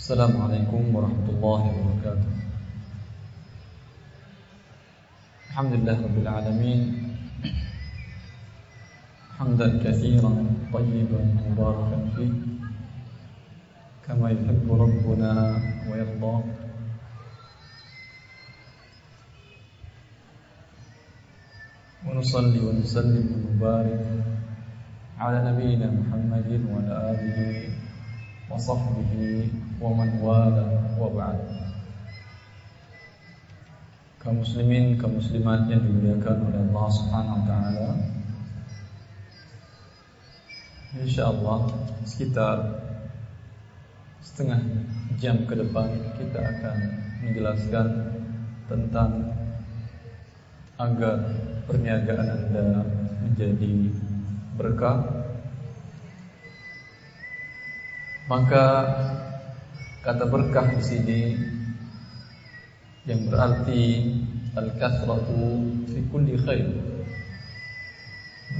السلام عليكم ورحمة الله وبركاته. الحمد لله رب العالمين. حمدا كثيرا طيبا مباركا فيه. كما يحب ربنا ويرضى. ونصلي ونسلم ونبارك على نبينا محمد وعلى آله وصحبه ومن والاه وبعد kaum muslimin kaum muslimat yang dimuliakan oleh Allah Subhanahu wa taala insyaallah sekitar setengah jam ke depan kita akan menjelaskan tentang agar perniagaan Anda menjadi berkah maka kata berkah di sini yang berarti al-kathratu fi kulli khair.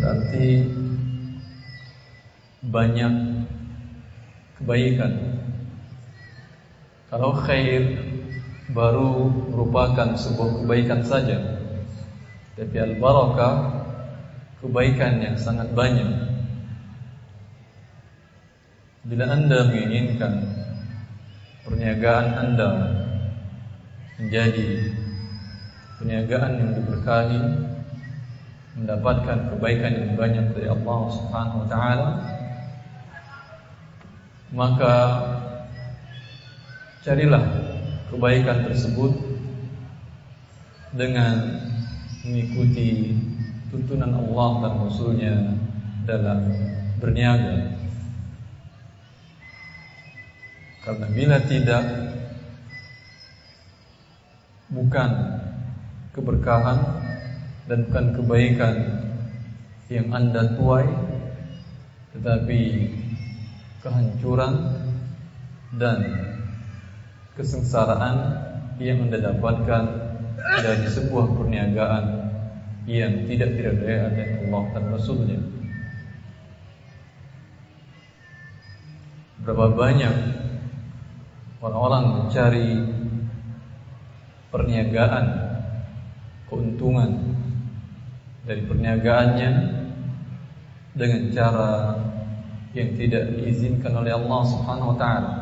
Berarti banyak kebaikan. Kalau khair baru merupakan sebuah kebaikan saja tapi al-barakah kebaikan yang sangat banyak. Bila Anda menginginkan perniagaan Anda menjadi perniagaan yang diberkahi mendapatkan kebaikan yang banyak dari Allah Subhanahu wa taala maka carilah kebaikan tersebut dengan mengikuti tuntunan Allah dan Rasulnya dalam berniaga karena bila tidak bukan keberkahan dan bukan kebaikan yang Anda tuai tetapi kehancuran dan kesengsaraan yang Anda dapatkan dari sebuah perniagaan yang tidak diridhai oleh Allah dan Rasulnya. Berapa banyak orang-orang mencari perniagaan keuntungan dari perniagaannya dengan cara yang tidak diizinkan oleh Allah Subhanahu wa taala.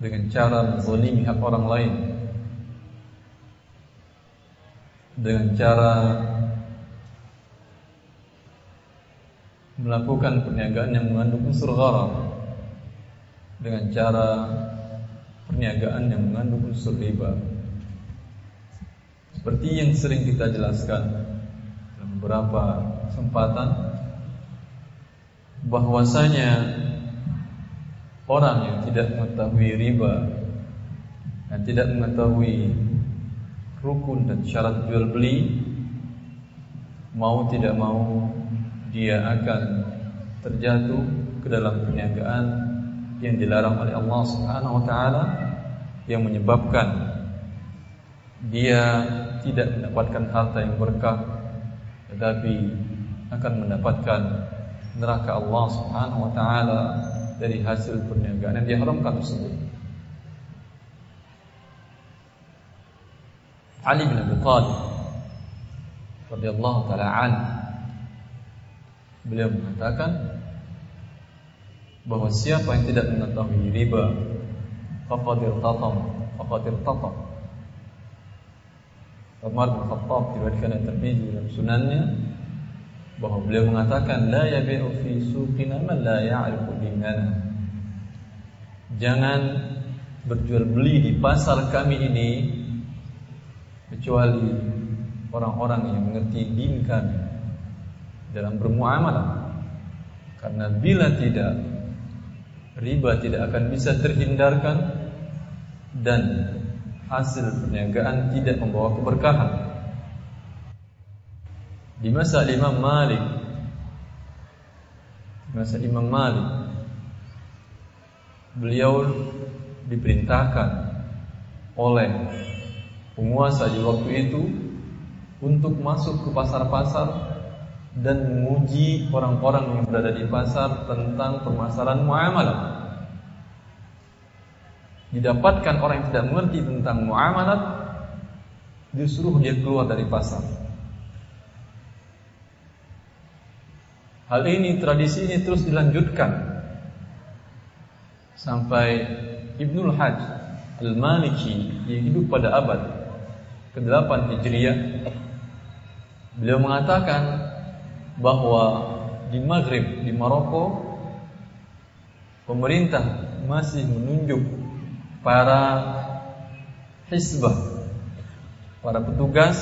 Dengan cara menzalimi hak orang lain. Dengan cara melakukan perniagaan yang mengandung unsur gharar dengan cara perniagaan yang mengandung unsur riba. Seperti yang sering kita jelaskan dalam beberapa kesempatan bahwasanya orang yang tidak mengetahui riba dan tidak mengetahui rukun dan syarat jual beli mau tidak mau dia akan terjatuh ke dalam perniagaan yang dilarang oleh Allah Subhanahu wa taala yang menyebabkan dia tidak mendapatkan harta yang berkah tetapi akan mendapatkan neraka Allah Subhanahu wa taala dari hasil perniagaan yang diharamkan tersebut. Ali bin Abi Thalib radhiyallahu taala an beliau mengatakan bahwa siapa yang tidak mengetahui riba faqad irtatam faqad irtatam Umar bin Khattab diriwayatkan oleh Tirmizi dalam sunannya bahwa beliau mengatakan la yabi'u fi suqina man la ya'rifu dinana Jangan berjual beli di pasar kami ini kecuali orang-orang yang mengerti din kami dalam bermuamalah. Karena bila tidak riba tidak akan bisa terhindarkan dan hasil perniagaan tidak membawa keberkahan. Di masa Imam Malik di masa Imam Malik beliau diperintahkan oleh penguasa di waktu itu untuk masuk ke pasar-pasar dan menguji orang-orang yang berada di pasar tentang permasalahan muamalah. Didapatkan orang yang tidak mengerti tentang muamalah, disuruh dia keluar dari pasar. Hal ini tradisi ini terus dilanjutkan sampai Ibnul Hajj Al-Maliki yang hidup pada abad ke-8 Hijriah beliau mengatakan bahwa di Maghrib di Maroko pemerintah masih menunjuk para hisbah para petugas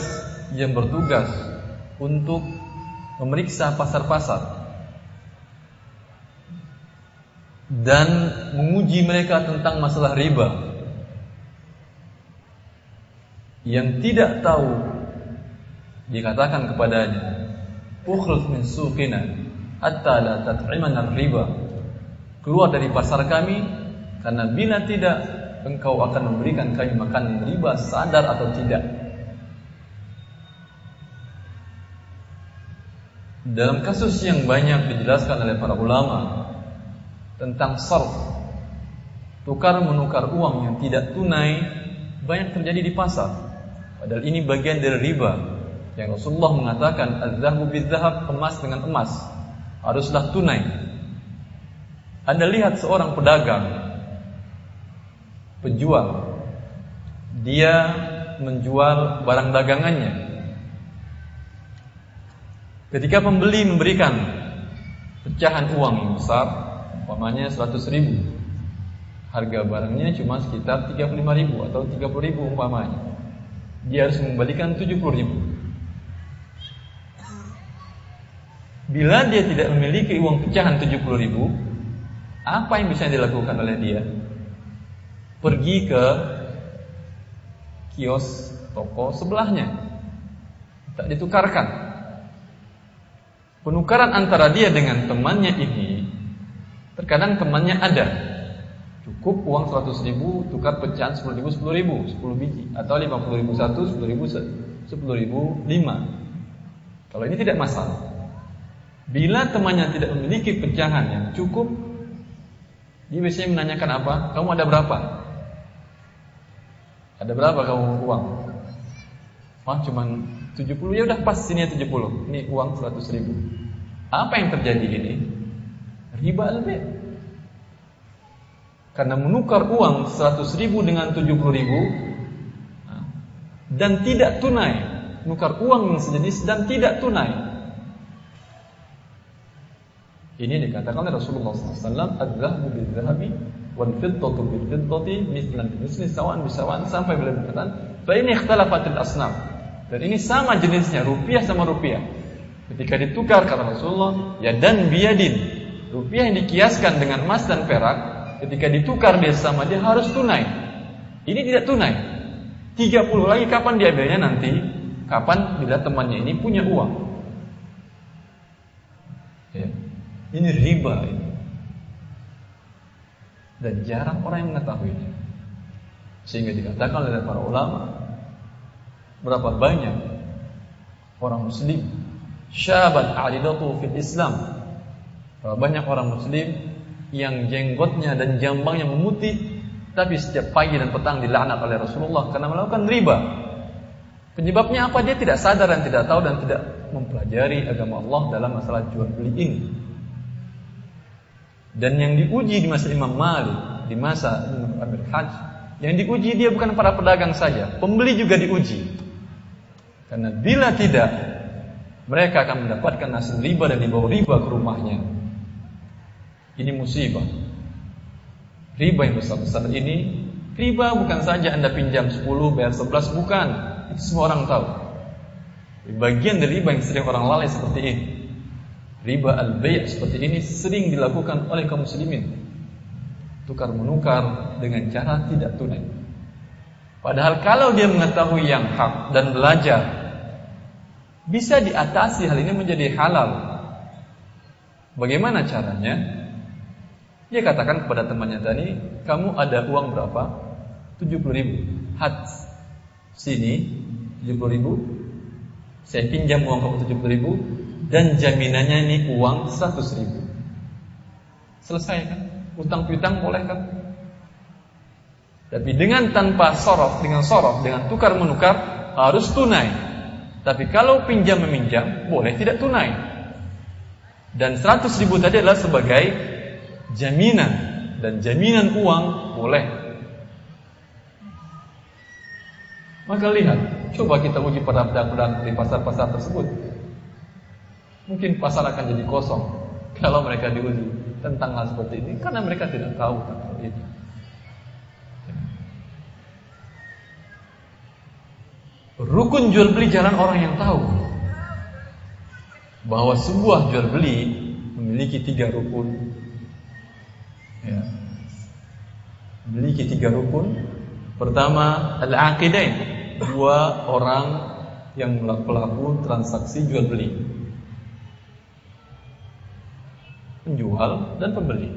yang bertugas untuk memeriksa pasar-pasar dan menguji mereka tentang masalah riba. Yang tidak tahu dikatakan kepadanya ukhruj min suqina hatta la tat'imana riba. Keluar dari pasar kami karena bila tidak engkau akan memberikan kami makan riba sadar atau tidak. Dalam kasus yang banyak dijelaskan oleh para ulama tentang sarf tukar menukar uang yang tidak tunai banyak terjadi di pasar. Padahal ini bagian dari riba yang Rasulullah mengatakan az-zahabu biz-zahab emas dengan emas haruslah tunai. Anda lihat seorang pedagang penjual dia menjual barang dagangannya. Ketika pembeli memberikan pecahan uang yang besar, umpamanya 100 ribu, harga barangnya cuma sekitar 35 ribu atau 30 ribu umpamanya dia harus mengembalikan 70 ribu. Bila dia tidak memiliki uang pecahan 70 ribu, apa yang bisa dilakukan oleh dia? Pergi ke kios toko sebelahnya. Tak ditukarkan. Penukaran antara dia dengan temannya ini terkadang temannya ada Cukup uang 100 ribu tukar pecahan 10 ribu 10 ribu 10 biji atau 50 ribu 1 10 ribu 10 ribu 5 Kalau ini tidak masalah Bila temannya tidak memiliki pecahan yang cukup Dia biasanya menanyakan apa? Kamu ada berapa? Ada berapa kamu uang? Wah cuma 70 ya udah pas sini 70 Ini uang 100 ribu Apa yang terjadi ini? Riba lebih karena menukar uang 100 ribu dengan 70 ribu Dan tidak tunai Menukar uang yang sejenis dan tidak tunai Ini dikatakan oleh Rasulullah SAW Ad-zahabu bil-zahabi Wal-fiddatu bil-fiddati Mislan misli sawan bisawan Sampai bila dikatakan Fa ini ikhtalafatil asnaf Dan ini sama jenisnya Rupiah sama rupiah Ketika ditukar kata Rasulullah Ya dan biadin Rupiah yang dikiaskan dengan emas dan perak Ketika ditukar dia sama dia harus tunai. Ini tidak tunai. 30 lagi kapan diambilnya nanti? Kapan bila temannya ini punya uang? Ya. Ini riba ini. Dan jarang orang yang mengetahuinya. Sehingga dikatakan oleh para ulama berapa banyak orang muslim syabat adidatu fil Islam. Berapa banyak orang muslim yang jenggotnya dan jambangnya memutih tapi setiap pagi dan petang dilaknat oleh Rasulullah karena melakukan riba. Penyebabnya apa? Dia tidak sadar dan tidak tahu dan tidak mempelajari agama Allah dalam masalah jual beli ini. Dan yang diuji di masa Imam Malik, di masa Imam Amir Hajj, yang diuji dia bukan para pedagang saja, pembeli juga diuji. Karena bila tidak, mereka akan mendapatkan hasil riba dan dibawa riba ke rumahnya. Ini musibah. Riba yang besar-besar ini, riba bukan saja Anda pinjam 10 bayar 11 bukan. Itu semua orang tahu. Bagian dari riba yang sering orang lalai seperti ini. Riba al-bay' seperti ini sering dilakukan oleh kaum muslimin. Tukar menukar dengan cara tidak tunai. Padahal kalau dia mengetahui yang hak dan belajar bisa diatasi hal ini menjadi halal. Bagaimana caranya? Dia katakan kepada temannya tadi, kamu ada uang berapa? 70 ribu. Hat sini 70 ribu. Saya pinjam uang kamu 70 ribu dan jaminannya ini uang 100 ribu. Selesai kan? Utang piutang boleh kan? Tapi dengan tanpa sorof, dengan sorof, dengan tukar menukar harus tunai. Tapi kalau pinjam meminjam boleh tidak tunai. Dan 100 ribu tadi adalah sebagai jaminan dan jaminan uang boleh. Maka lihat, coba kita uji pada pedang-pedang di pasar-pasar tersebut. Mungkin pasar akan jadi kosong kalau mereka diuji tentang hal seperti ini karena mereka tidak tahu tentang itu. Rukun jual beli jalan orang yang tahu bahwa sebuah jual beli memiliki tiga rukun. Ya. Memiliki tiga rukun. Pertama, al-aqidain, dua orang yang pelaku transaksi jual beli. Penjual dan pembeli.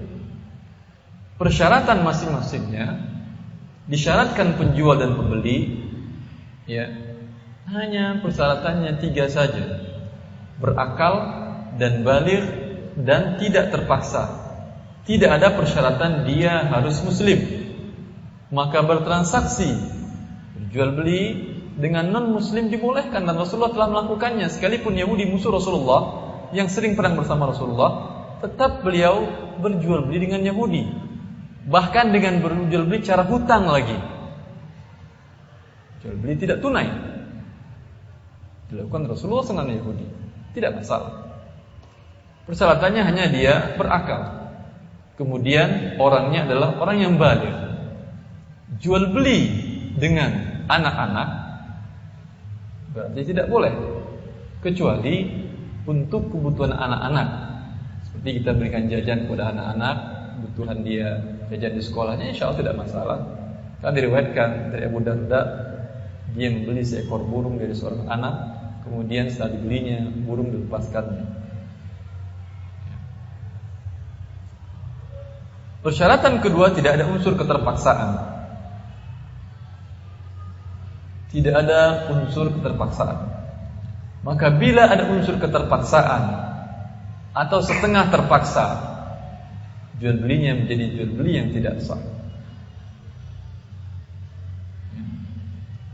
Persyaratan masing-masingnya disyaratkan penjual dan pembeli ya hanya persyaratannya tiga saja Berakal dan balik dan tidak terpaksa. Tidak ada persyaratan dia harus muslim. Maka bertransaksi Berjual beli dengan non muslim dibolehkan Dan Rasulullah telah melakukannya. Sekalipun Yahudi musuh Rasulullah Yang sering perang bersama Rasulullah Tetap beliau berjual beli dengan Yahudi Bahkan dengan berjual beli cara hutang lagi Jual beli tidak tunai dilakukan Rasulullah dengan Yahudi. Tidak masalah. Persyaratannya hanya dia berakal. Kemudian orangnya adalah orang yang balik. Jual beli dengan anak-anak berarti tidak boleh kecuali untuk kebutuhan anak-anak. Seperti kita berikan jajan kepada anak-anak, kebutuhan dia jajan di sekolahnya insya Allah tidak masalah. Kan diriwayatkan dari Abu Darda. Dia membeli seekor burung dari seorang anak. Kemudian setelah dibelinya burung dilepaskannya Persyaratan kedua tidak ada unsur keterpaksaan. Tidak ada unsur keterpaksaan. Maka bila ada unsur keterpaksaan Atau setengah terpaksa Jual belinya menjadi jual beli yang tidak sah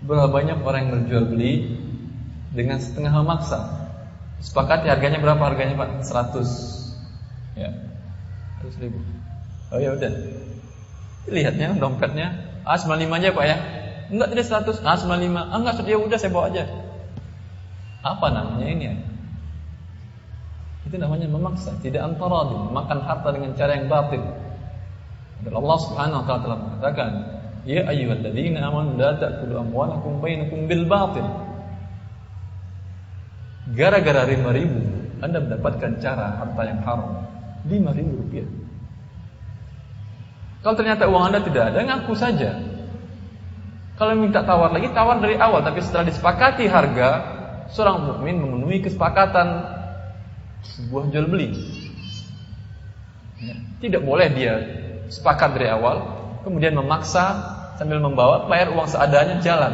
Berapa banyak orang yang berjual beli dengan setengah memaksa. Sepakati harganya berapa harganya Pak? 100. Ya. 100 ribu. Oh ya udah. Lihatnya dompetnya A95 aja Pak ya. Enggak tidak 100, A95. Ah enggak ya udah saya bawa aja. Apa namanya ini ya? Itu namanya memaksa, tidak antara makan harta dengan cara yang batil. Dan Allah Subhanahu wa taala telah mengatakan, "Ya ayyuhalladzina amanu la ta'kulu amwalakum bainakum bil batil." Gara-gara lima ribu Anda mendapatkan cara harta yang haram. lima ribu rupiah. Kalau ternyata uang Anda tidak ada Ngaku saja. Kalau minta tawar lagi Tawar dari awal. Tapi setelah disepakati harga Seorang mukmin memenuhi kesepakatan Sebuah jual beli ya, Tidak boleh dia Sepakat dari awal Kemudian memaksa Sambil membawa Bayar uang seadanya jalan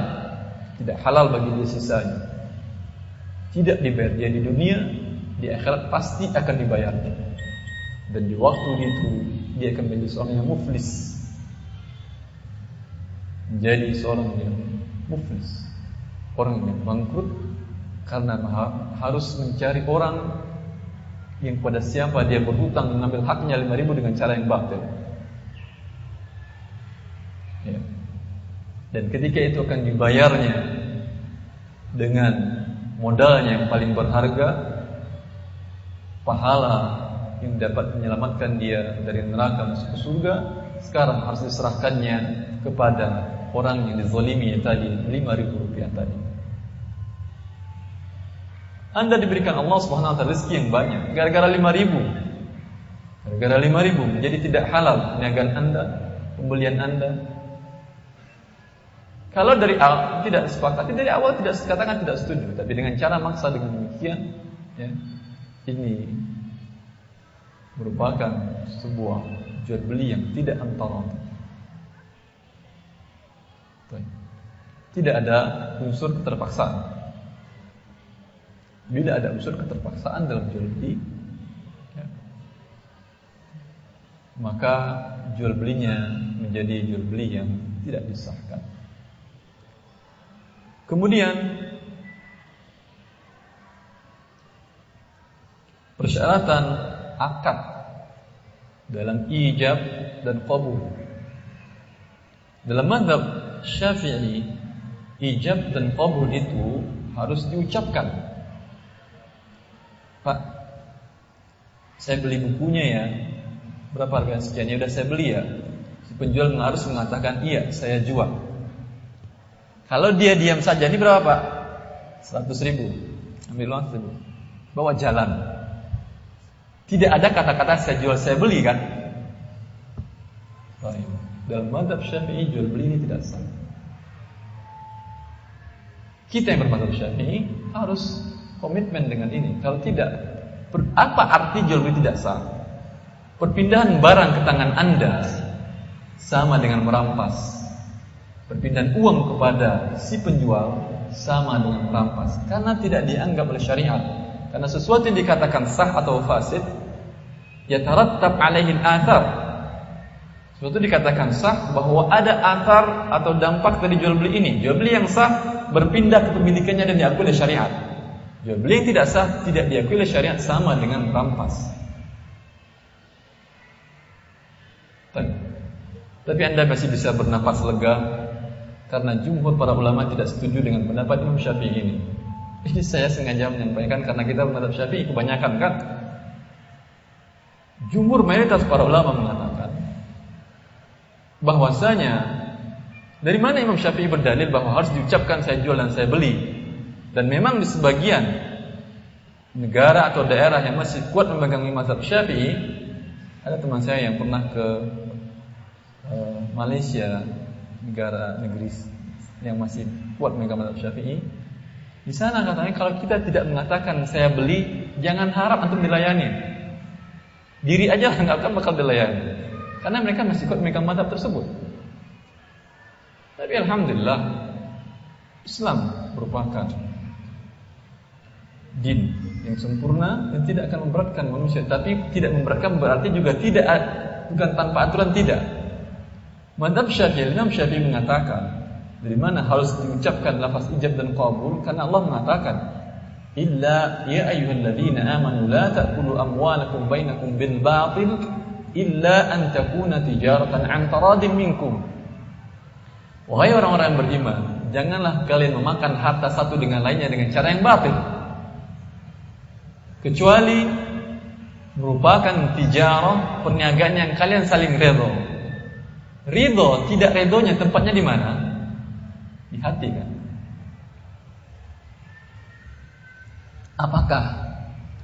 Tidak halal bagi dia sisanya tidak dibayar dia di dunia, di akhirat pasti akan dibayarnya. Dan di waktu itu dia akan menjadi seorang yang muflis. Menjadi seorang yang muflis. Orang yang bangkrut karena harus mencari orang yang pada siapa dia berhutang mengambil haknya 5000 dengan cara yang batil. Ya. Dan ketika itu akan dibayarnya dengan modalnya yang paling berharga, pahala yang dapat menyelamatkan dia dari neraka masuk ke surga, sekarang harus diserahkannya kepada orang yang dizolimi tadi, lima ribu rupiah tadi. Anda diberikan Allah Subhanahu wa taala rezeki yang banyak gara-gara lima ribu. Gara-gara lima ribu menjadi tidak halal niagaan Anda, pembelian Anda, kalau dari awal tidak sepakati dari awal tidak katakan tidak setuju, tapi dengan cara maksa dengan demikian, ya, ini merupakan sebuah jual beli yang tidak antara. Tidak ada unsur keterpaksaan. Bila ada unsur keterpaksaan dalam jual beli, ya, maka jual belinya menjadi jual beli yang tidak disahkan. Kemudian persyaratan akad dalam ijab dan qabul. Dalam madhab Syafi'i, ijab dan qabul itu harus diucapkan Pak, saya beli bukunya ya. Berapa harga sekian? Ya udah saya beli ya. Si penjual harus mengatakan iya, saya jual. Kalau dia diam saja, ini berapa Pak? 100 ribu. Ambil uang ribu. Bawa jalan. Tidak ada kata-kata saya jual, saya beli kan? Dalam madhab syafi'i jual beli ini tidak sah. Kita yang bermadhab syafi'i harus komitmen dengan ini. Kalau tidak, apa arti jual beli tidak sah? Perpindahan barang ke tangan Anda sama dengan merampas. Perpindahan uang kepada si penjual sama dengan merampas karena tidak dianggap oleh syariat. Karena sesuatu yang dikatakan sah atau fasid ya tarattab alaihi athar. Sesuatu dikatakan sah bahwa ada athar atau dampak dari jual beli ini. Jual beli yang sah berpindah ke pemilikannya dan diakui oleh syariat. Jual beli yang tidak sah tidak diakui oleh syariat sama dengan merampas. Tapi, anda masih bisa bernafas lega karena jumhur para ulama tidak setuju dengan pendapat Imam Syafi'i ini. Ini saya sengaja menyampaikan karena kita menghadap Syafi'i kebanyakan kan. Jumhur mayoritas para ulama mengatakan bahwasanya dari mana Imam Syafi'i berdalil bahwa harus diucapkan saya jual dan saya beli dan memang di sebagian negara atau daerah yang masih kuat memegang mazhab Syafi'i, ada teman saya yang pernah ke uh, Malaysia, negara negeri yang masih kuat memegang mazhab Syafi'i. Di sana katanya kalau kita tidak mengatakan saya beli, jangan harap untuk dilayani. Diri aja nggak akan bakal dilayani. Karena mereka masih kuat memegang mazhab tersebut. Tapi alhamdulillah Islam merupakan din yang sempurna dan tidak akan memberatkan manusia. Tapi tidak memberatkan berarti juga tidak bukan tanpa aturan tidak. Madhab Syafi'i Imam Syafi'i mengatakan dari mana harus diucapkan lafaz ijab dan qabul karena Allah mengatakan illa ya ayyuhalladzina amanu la ta'kulu amwalakum bainakum bil batil illa an takuna tijaratan an taradin minkum. Wahai orang-orang yang beriman janganlah kalian memakan harta satu dengan lainnya dengan cara yang batil kecuali merupakan tijarah perniagaan yang kalian saling redho. Ridho tidak redhonya tempatnya di mana? Di hati kan. Apakah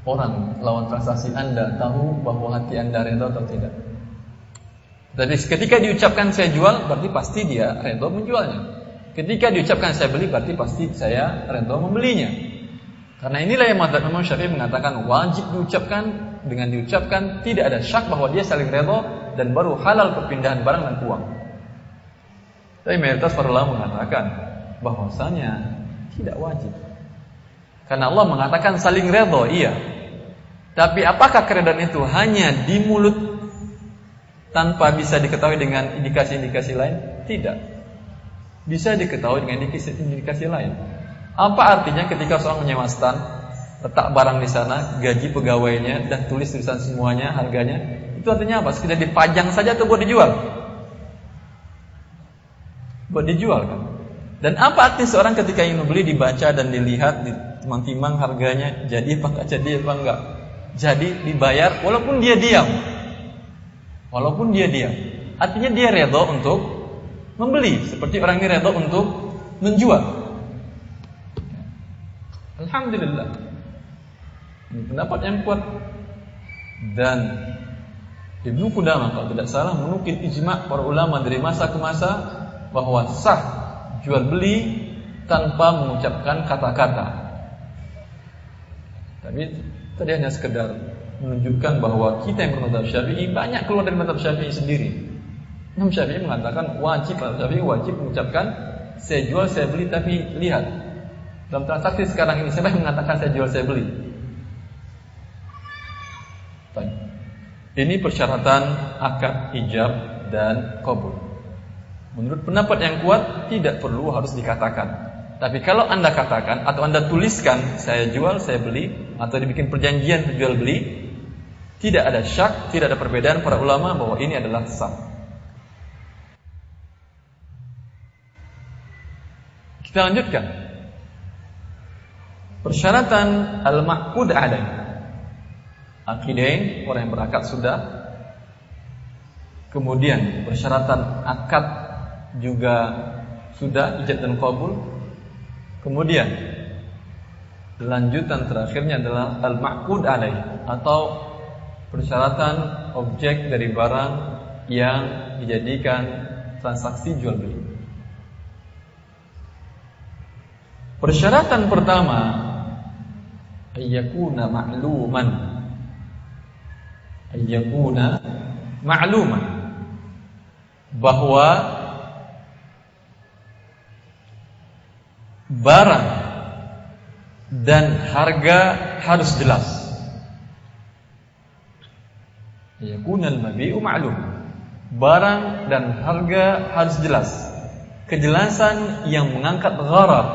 orang lawan transaksi Anda tahu bahwa hati Anda redho atau tidak? Jadi ketika diucapkan saya jual berarti pasti dia redho menjualnya. Ketika diucapkan saya beli berarti pasti saya redho membelinya. Karena inilah yang madzhab Imam Syafi'i mengatakan wajib diucapkan dengan diucapkan tidak ada syak bahwa dia saling redha dan baru halal perpindahan barang dan uang. Tapi mayoritas para ulama mengatakan bahwasanya tidak wajib. Karena Allah mengatakan saling redha, iya. Tapi apakah keredaan itu hanya di mulut tanpa bisa diketahui dengan indikasi-indikasi lain? Tidak. Bisa diketahui dengan indikasi-indikasi lain. Apa artinya ketika seorang menyewa stand, letak barang di sana, gaji pegawainya dan tulis tulisan semuanya, harganya, itu artinya apa? Sekedar dipajang saja atau buat dijual? Buat dijual kan? Dan apa arti seorang ketika ingin membeli dibaca dan dilihat, ditimang-timang harganya, jadi apa enggak jadi apa enggak? Jadi dibayar walaupun dia diam. Walaupun dia diam. Artinya dia redho untuk membeli, seperti orang ini redho untuk menjual. Alhamdulillah. Ini pendapat yang kuat dan Ibnu Qudamah kalau tidak salah menukil ijma' para ulama dari masa ke masa bahwa sah jual beli tanpa mengucapkan kata-kata. Tapi tadi hanya sekedar menunjukkan bahwa kita yang bermadhab Syafi'i banyak keluar dari madhab Syafi'i sendiri. Imam Syafi'i mengatakan wajib Syafi'i wajib mengucapkan saya jual saya beli tapi lihat Dalam transaksi sekarang ini yang mengatakan saya jual saya beli? Ini persyaratan akad ijab dan kabul. Menurut pendapat yang kuat tidak perlu harus dikatakan. Tapi kalau anda katakan atau anda tuliskan saya jual, saya beli atau dibikin perjanjian jual beli, tidak ada syak, tidak ada perbedaan para ulama bahwa ini adalah sah. Kita lanjutkan. Persyaratan al-ma'qud alaih. Akidain orang yang berakad sudah. Kemudian persyaratan akad juga sudah ijab dan kabul. Kemudian lanjutan terakhirnya adalah al-ma'qud alaih atau persyaratan objek dari barang yang dijadikan transaksi jual beli. Persyaratan pertama ayyakuna ma'luman ayyakuna ma'luman bahwa barang dan harga harus jelas Yakunal mabi'u ma'lum. Barang dan harga harus jelas. Kejelasan yang mengangkat gharar.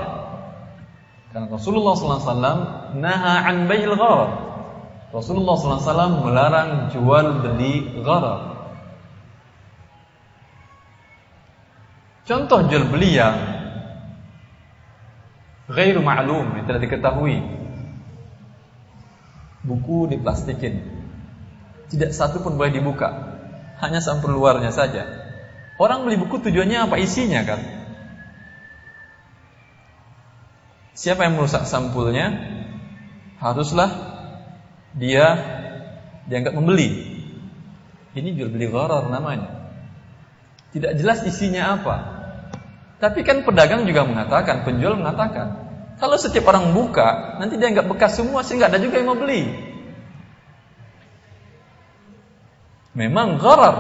Karena Rasulullah SAW naha an bayil gharar. Rasulullah SAW melarang jual beli gharar. Contoh jual beli yang ghairu ma'lum yang tidak diketahui. Buku diplastikin tidak satu pun boleh dibuka. Hanya sampul luarnya saja. Orang beli buku tujuannya apa isinya kan? Siapa yang merusak sampulnya? Haruslah dia dianggap membeli. Ini jual beli gharar namanya. Tidak jelas isinya apa. Tapi kan pedagang juga mengatakan, penjual mengatakan, kalau setiap orang buka, nanti dia anggap bekas semua sehingga ada juga yang mau beli. memang gharar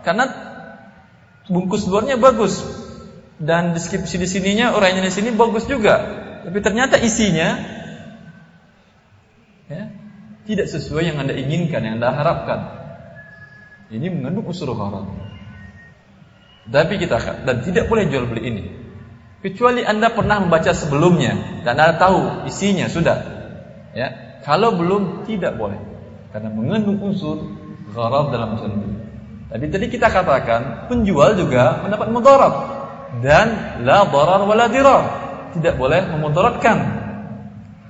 karena bungkus luarnya bagus dan deskripsi di sininya orangnya di sini bagus juga tapi ternyata isinya ya, tidak sesuai yang anda inginkan yang anda harapkan ini mengandung unsur gharar tapi kita dan tidak boleh jual beli ini kecuali anda pernah membaca sebelumnya dan anda tahu isinya sudah ya kalau belum tidak boleh karena mengandung unsur gharar dalam jual beli. Tapi tadi kita katakan penjual juga mendapat mudarat dan la darar wala. Tidak boleh memudaratkan.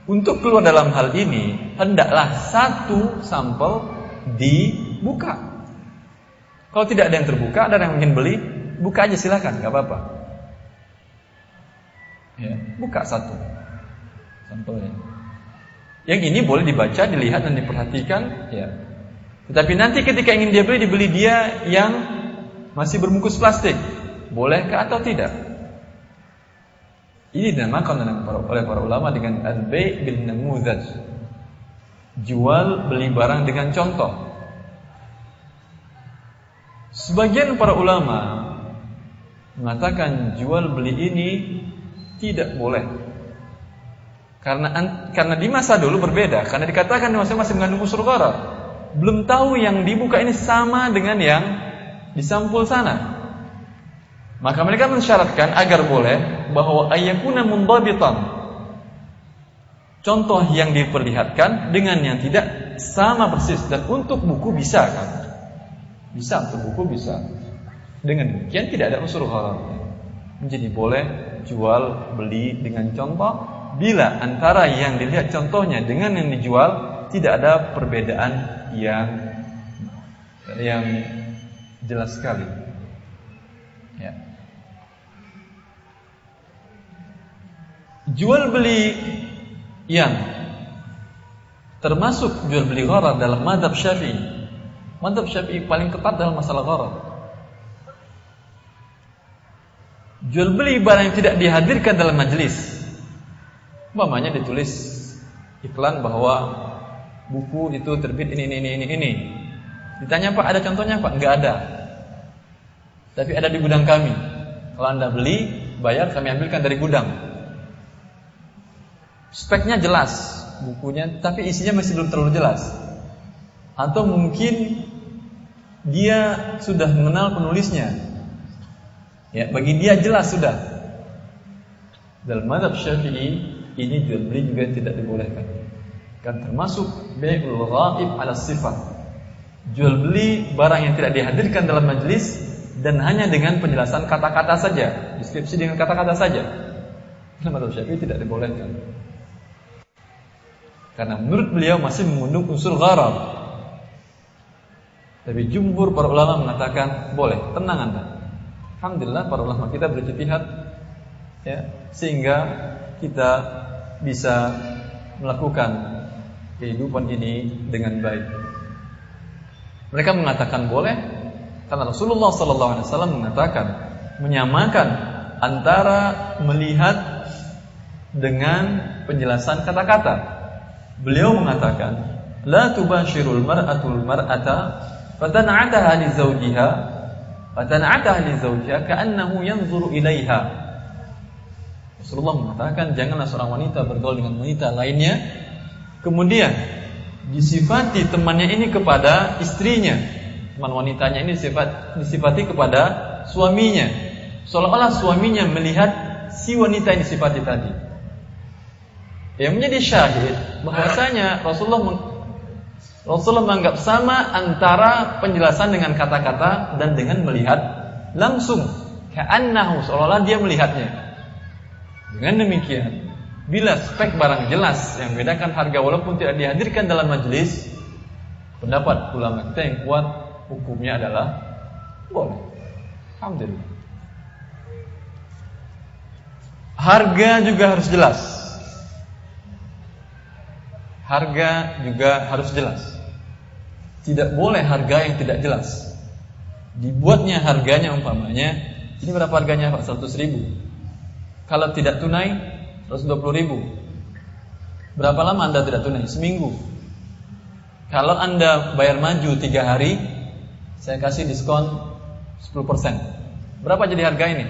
Untuk keluar dalam hal ini hendaklah satu sampel dibuka. Kalau tidak ada yang terbuka, ada yang ingin beli, buka aja silakan, nggak apa-apa. Ya, buka satu sampelnya. Yang ini boleh dibaca, dilihat dan diperhatikan, ya tetapi nanti ketika ingin dia beli, dibeli dia yang masih berbungkus plastik. Bolehkah atau tidak? Ini dinamakan oleh para ulama dengan al-bai' bil namuzaj. Jual beli barang dengan contoh. Sebagian para ulama mengatakan jual beli ini tidak boleh. Karena karena di masa dulu berbeda, karena dikatakan di masa masih mengandung unsur gharar belum tahu yang dibuka ini sama dengan yang disampul sana. Maka mereka mensyaratkan agar boleh bahwa ayakuna mundabitan. Contoh yang diperlihatkan dengan yang tidak sama persis dan untuk buku bisa kan? Bisa untuk buku bisa. Dengan demikian tidak ada unsur haram. Menjadi boleh jual beli dengan contoh bila antara yang dilihat contohnya dengan yang dijual tidak ada perbedaan yang yang jelas sekali. Ya. Jual beli yang termasuk jual beli gharar dalam madhab syafi'i. Madhab syafi'i paling ketat dalam masalah gharar. Jual beli barang yang tidak dihadirkan dalam majelis. Umpamanya ditulis iklan bahwa buku itu terbit ini ini ini ini Ditanya Pak ada contohnya Pak? Enggak ada. Tapi ada di gudang kami. Kalau Anda beli, bayar kami ambilkan dari gudang. Speknya jelas bukunya, tapi isinya masih belum terlalu jelas. Atau mungkin dia sudah mengenal penulisnya. Ya, bagi dia jelas sudah. Dalam madhab syafi'i ini jual beli juga tidak dibolehkan. Kan termasuk bai'ul ghaib ala sifat. Jual beli barang yang tidak dihadirkan dalam majelis dan hanya dengan penjelasan kata-kata saja, deskripsi dengan kata-kata saja. Dalam madhab syafi'i tidak dibolehkan. Karena menurut beliau masih mengandung unsur gharar. Tapi jumhur para ulama mengatakan boleh, tenang Anda. Alhamdulillah para ulama kita berjihad ya, sehingga kita bisa melakukan kehidupan ini dengan baik. Mereka mengatakan boleh karena Rasulullah wasallam mengatakan menyamakan antara melihat dengan penjelasan kata-kata. Beliau mengatakan, "La tubashirul mar'atul mar'ata fatan'ataha li zawjiha fatan'ataha li zawjiha ka'annahu yanzuru ilaiha." Rasulullah mengatakan, "Janganlah seorang wanita bergaul dengan wanita lainnya kemudian disifati temannya ini kepada istrinya. Teman wanitanya ini disifat, disifati kepada suaminya. Seolah-olah suaminya melihat si wanita yang disifati tadi. Yang menjadi syahid bahwasanya Rasulullah Rasulullah menganggap sama antara penjelasan dengan kata-kata dan dengan melihat langsung. Ka'annahu seolah-olah dia melihatnya. Dengan demikian, bila spek barang jelas yang membedakan harga walaupun tidak dihadirkan dalam majelis, pendapat ulama kita yang kuat hukumnya adalah boleh. Alhamdulillah. Harga juga harus jelas harga juga harus jelas. Tidak boleh harga yang tidak jelas. Dibuatnya harganya umpamanya, ini berapa harganya Pak? 100 ribu. Kalau tidak tunai, 120 ribu. Berapa lama Anda tidak tunai? Seminggu. Kalau Anda bayar maju 3 hari, saya kasih diskon 10%. Berapa jadi harga ini?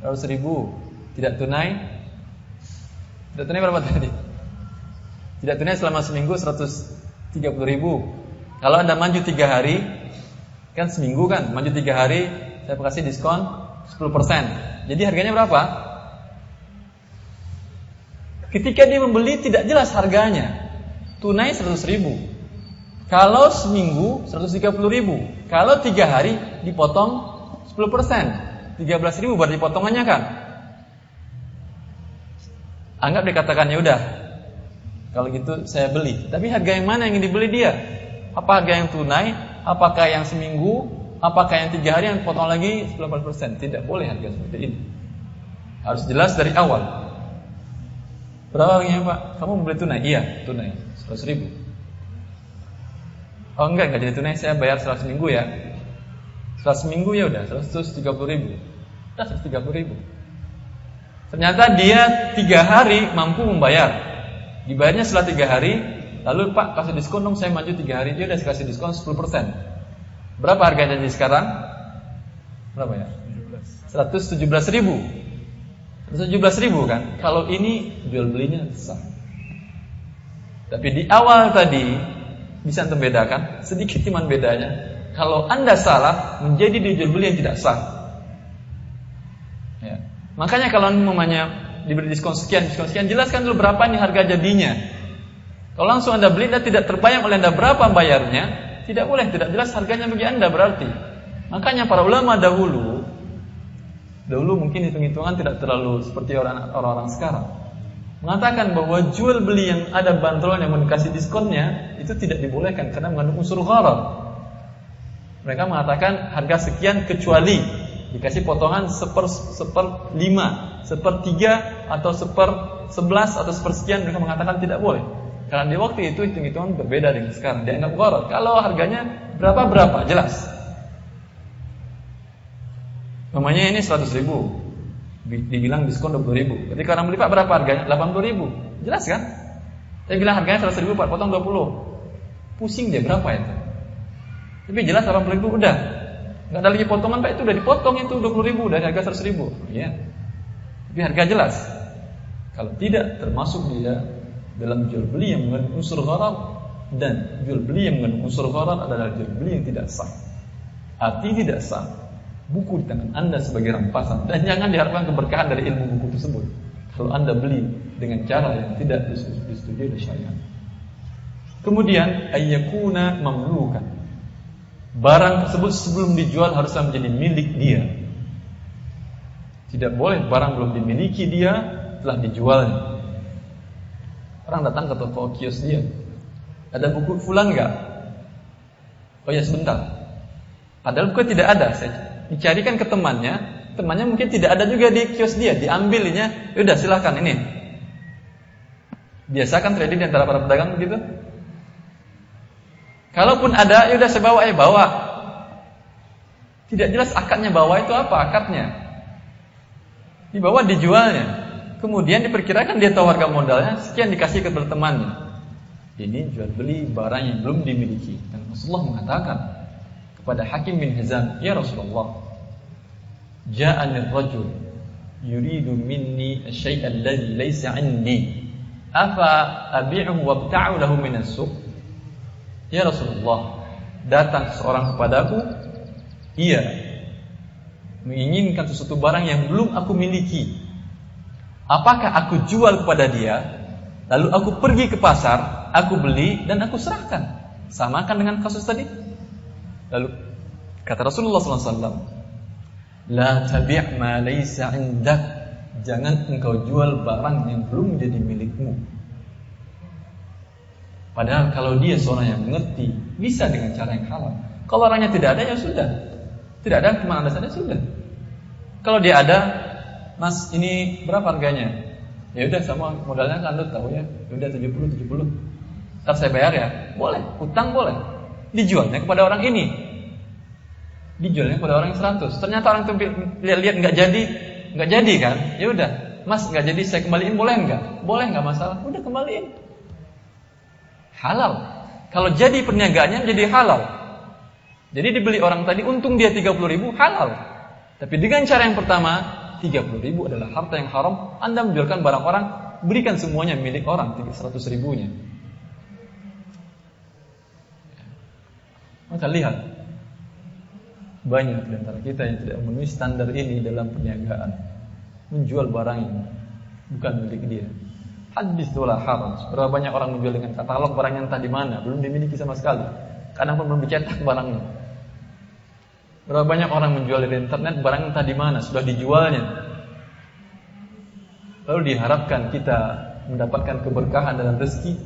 100 ribu. Tidak tunai? Tidak tunai berapa tadi? Tidak tunai selama seminggu 130 ribu. Kalau anda maju tiga hari, kan seminggu kan, maju tiga hari, saya kasih diskon 10%. Jadi harganya berapa? Ketika dia membeli tidak jelas harganya. Tunai 100 ribu. Kalau seminggu 130 ribu. Kalau tiga hari dipotong 10%. 13 ribu berarti potongannya kan. Anggap dikatakannya udah kalau gitu saya beli. Tapi harga yang mana yang dibeli dia? Apa harga yang tunai? Apakah yang seminggu? Apakah yang tiga hari yang potong lagi 18%? Tidak boleh harga seperti ini. Harus jelas dari awal. Berapa harganya Pak? Kamu membeli tunai? Iya, tunai. 100 ribu. Oh enggak, enggak jadi tunai. Saya bayar 100 minggu ya. 100 minggu ya udah, 130 ribu. Udah 130 ribu. Ternyata dia tiga hari mampu membayar Dibayarnya setelah tiga hari, lalu Pak kasih diskon dong saya maju tiga hari dia udah kasih diskon 10%. Berapa harganya jadi sekarang? Berapa ya? 117 ribu 117 ribu kan Kalau ini jual belinya sah Tapi di awal tadi Bisa anda bedakan Sedikit cuman bedanya Kalau anda salah Menjadi di jual beli yang tidak sah ya. Makanya kalau namanya diberi diskon sekian, diskon sekian, jelaskan dulu berapa nih harga jadinya. Kalau langsung Anda beli dan tidak terbayang oleh Anda berapa bayarnya, tidak boleh, tidak jelas harganya bagi Anda berarti. Makanya para ulama dahulu dahulu mungkin hitung-hitungan tidak terlalu seperti orang-orang sekarang. Mengatakan bahwa jual beli yang ada bantuan yang dikasih diskonnya itu tidak dibolehkan karena mengandung unsur gharar. Mereka mengatakan harga sekian kecuali dikasih potongan seper seper lima, seper tiga atau seper sebelas atau sepersekian mereka mengatakan tidak boleh. Karena di waktu itu hitung-hitungan berbeda dengan sekarang. Dianggap gharar. Kalau harganya berapa berapa jelas. Namanya ini 100 ribu Dibilang diskon 20 ribu Ketika orang beli pak berapa harganya? 80 ribu Jelas kan? Saya bilang harganya 100 ribu pak potong 20 Pusing dia berapa itu? Tapi jelas 80 ribu udah Gak ada lagi potongan Pak itu udah dipotong itu 20 ribu dari harga 100 ribu. Iya. Tapi harga jelas. Kalau tidak termasuk dia dalam jual beli yang mengandung unsur gharar dan jual beli yang mengandung unsur gharar adalah jual beli yang tidak sah. Arti tidak sah. Buku di tangan Anda sebagai rampasan dan jangan diharapkan keberkahan dari ilmu buku tersebut. Kalau Anda beli dengan cara yang tidak disetujui oleh syariat. Kemudian ayyakuna mamlukan. Barang tersebut sebelum dijual haruslah menjadi milik dia. Tidak boleh barang belum dimiliki dia telah dijualnya. Orang datang ke toko kios dia. Ada buku fulan enggak? Oh ya sebentar. Padahal buku tidak ada. Saya dicarikan ke temannya. Temannya mungkin tidak ada juga di kios dia. Diambilnya. Udah silahkan ini. Biasa kan trading di antara para pedagang begitu. Kalaupun ada, ya udah saya bawa ya bawa. Tidak jelas akadnya bawa itu apa akadnya. Dibawa dijualnya. Kemudian diperkirakan dia tahu harga modalnya sekian dikasih ke temannya. Ini jual beli barang yang belum dimiliki. Dan Rasulullah mengatakan kepada Hakim bin Hizam, "Ya Rasulullah, ja'ani rajul yuridu minni asy-syai'a alladhi laysa 'indi. Afa abi'uhu wa abta'u lahu min as-suq?" Ya Rasulullah, datang seorang kepadaku, ia menginginkan sesuatu barang yang belum aku miliki Apakah aku jual kepada dia, lalu aku pergi ke pasar, aku beli dan aku serahkan? Samakan dengan kasus tadi. Lalu kata Rasulullah SAW, La tabi' ma laysa indak. Jangan engkau jual barang yang belum menjadi milikmu. Padahal kalau dia seorang yang mengerti, bisa dengan cara yang halal. Kalau orangnya tidak ada, ya sudah. Tidak ada ke mana saja sudah. Kalau dia ada, Mas ini berapa harganya? Ya udah sama modalnya kan lu tahu ya. ya udah 70 70. Ntar saya bayar ya. Boleh, utang boleh. Dijualnya kepada orang ini. Dijualnya kepada orang yang 100. Ternyata orang itu lihat-lihat nggak jadi, nggak jadi kan? Ya udah, Mas nggak jadi saya kembaliin boleh nggak? Boleh nggak masalah. Udah kembaliin. Halal. Kalau jadi perniagaannya jadi halal. Jadi dibeli orang tadi untung dia 30 ribu halal. Tapi dengan cara yang pertama 30 ribu adalah harta yang haram, Anda menjualkan barang orang, berikan semuanya milik orang, 100 ribunya. Maka lihat, banyak di antara kita yang tidak memenuhi standar ini dalam perniagaan. Menjual barang yang bukan milik dia. Hadis itulah haram. Berapa banyak orang menjual dengan katalog barang yang entah di mana, belum dimiliki sama sekali. Kadang pun belum dicetak barangnya. Berapa banyak orang menjual di internet barang entah di mana sudah dijualnya. Lalu diharapkan kita mendapatkan keberkahan dalam rezeki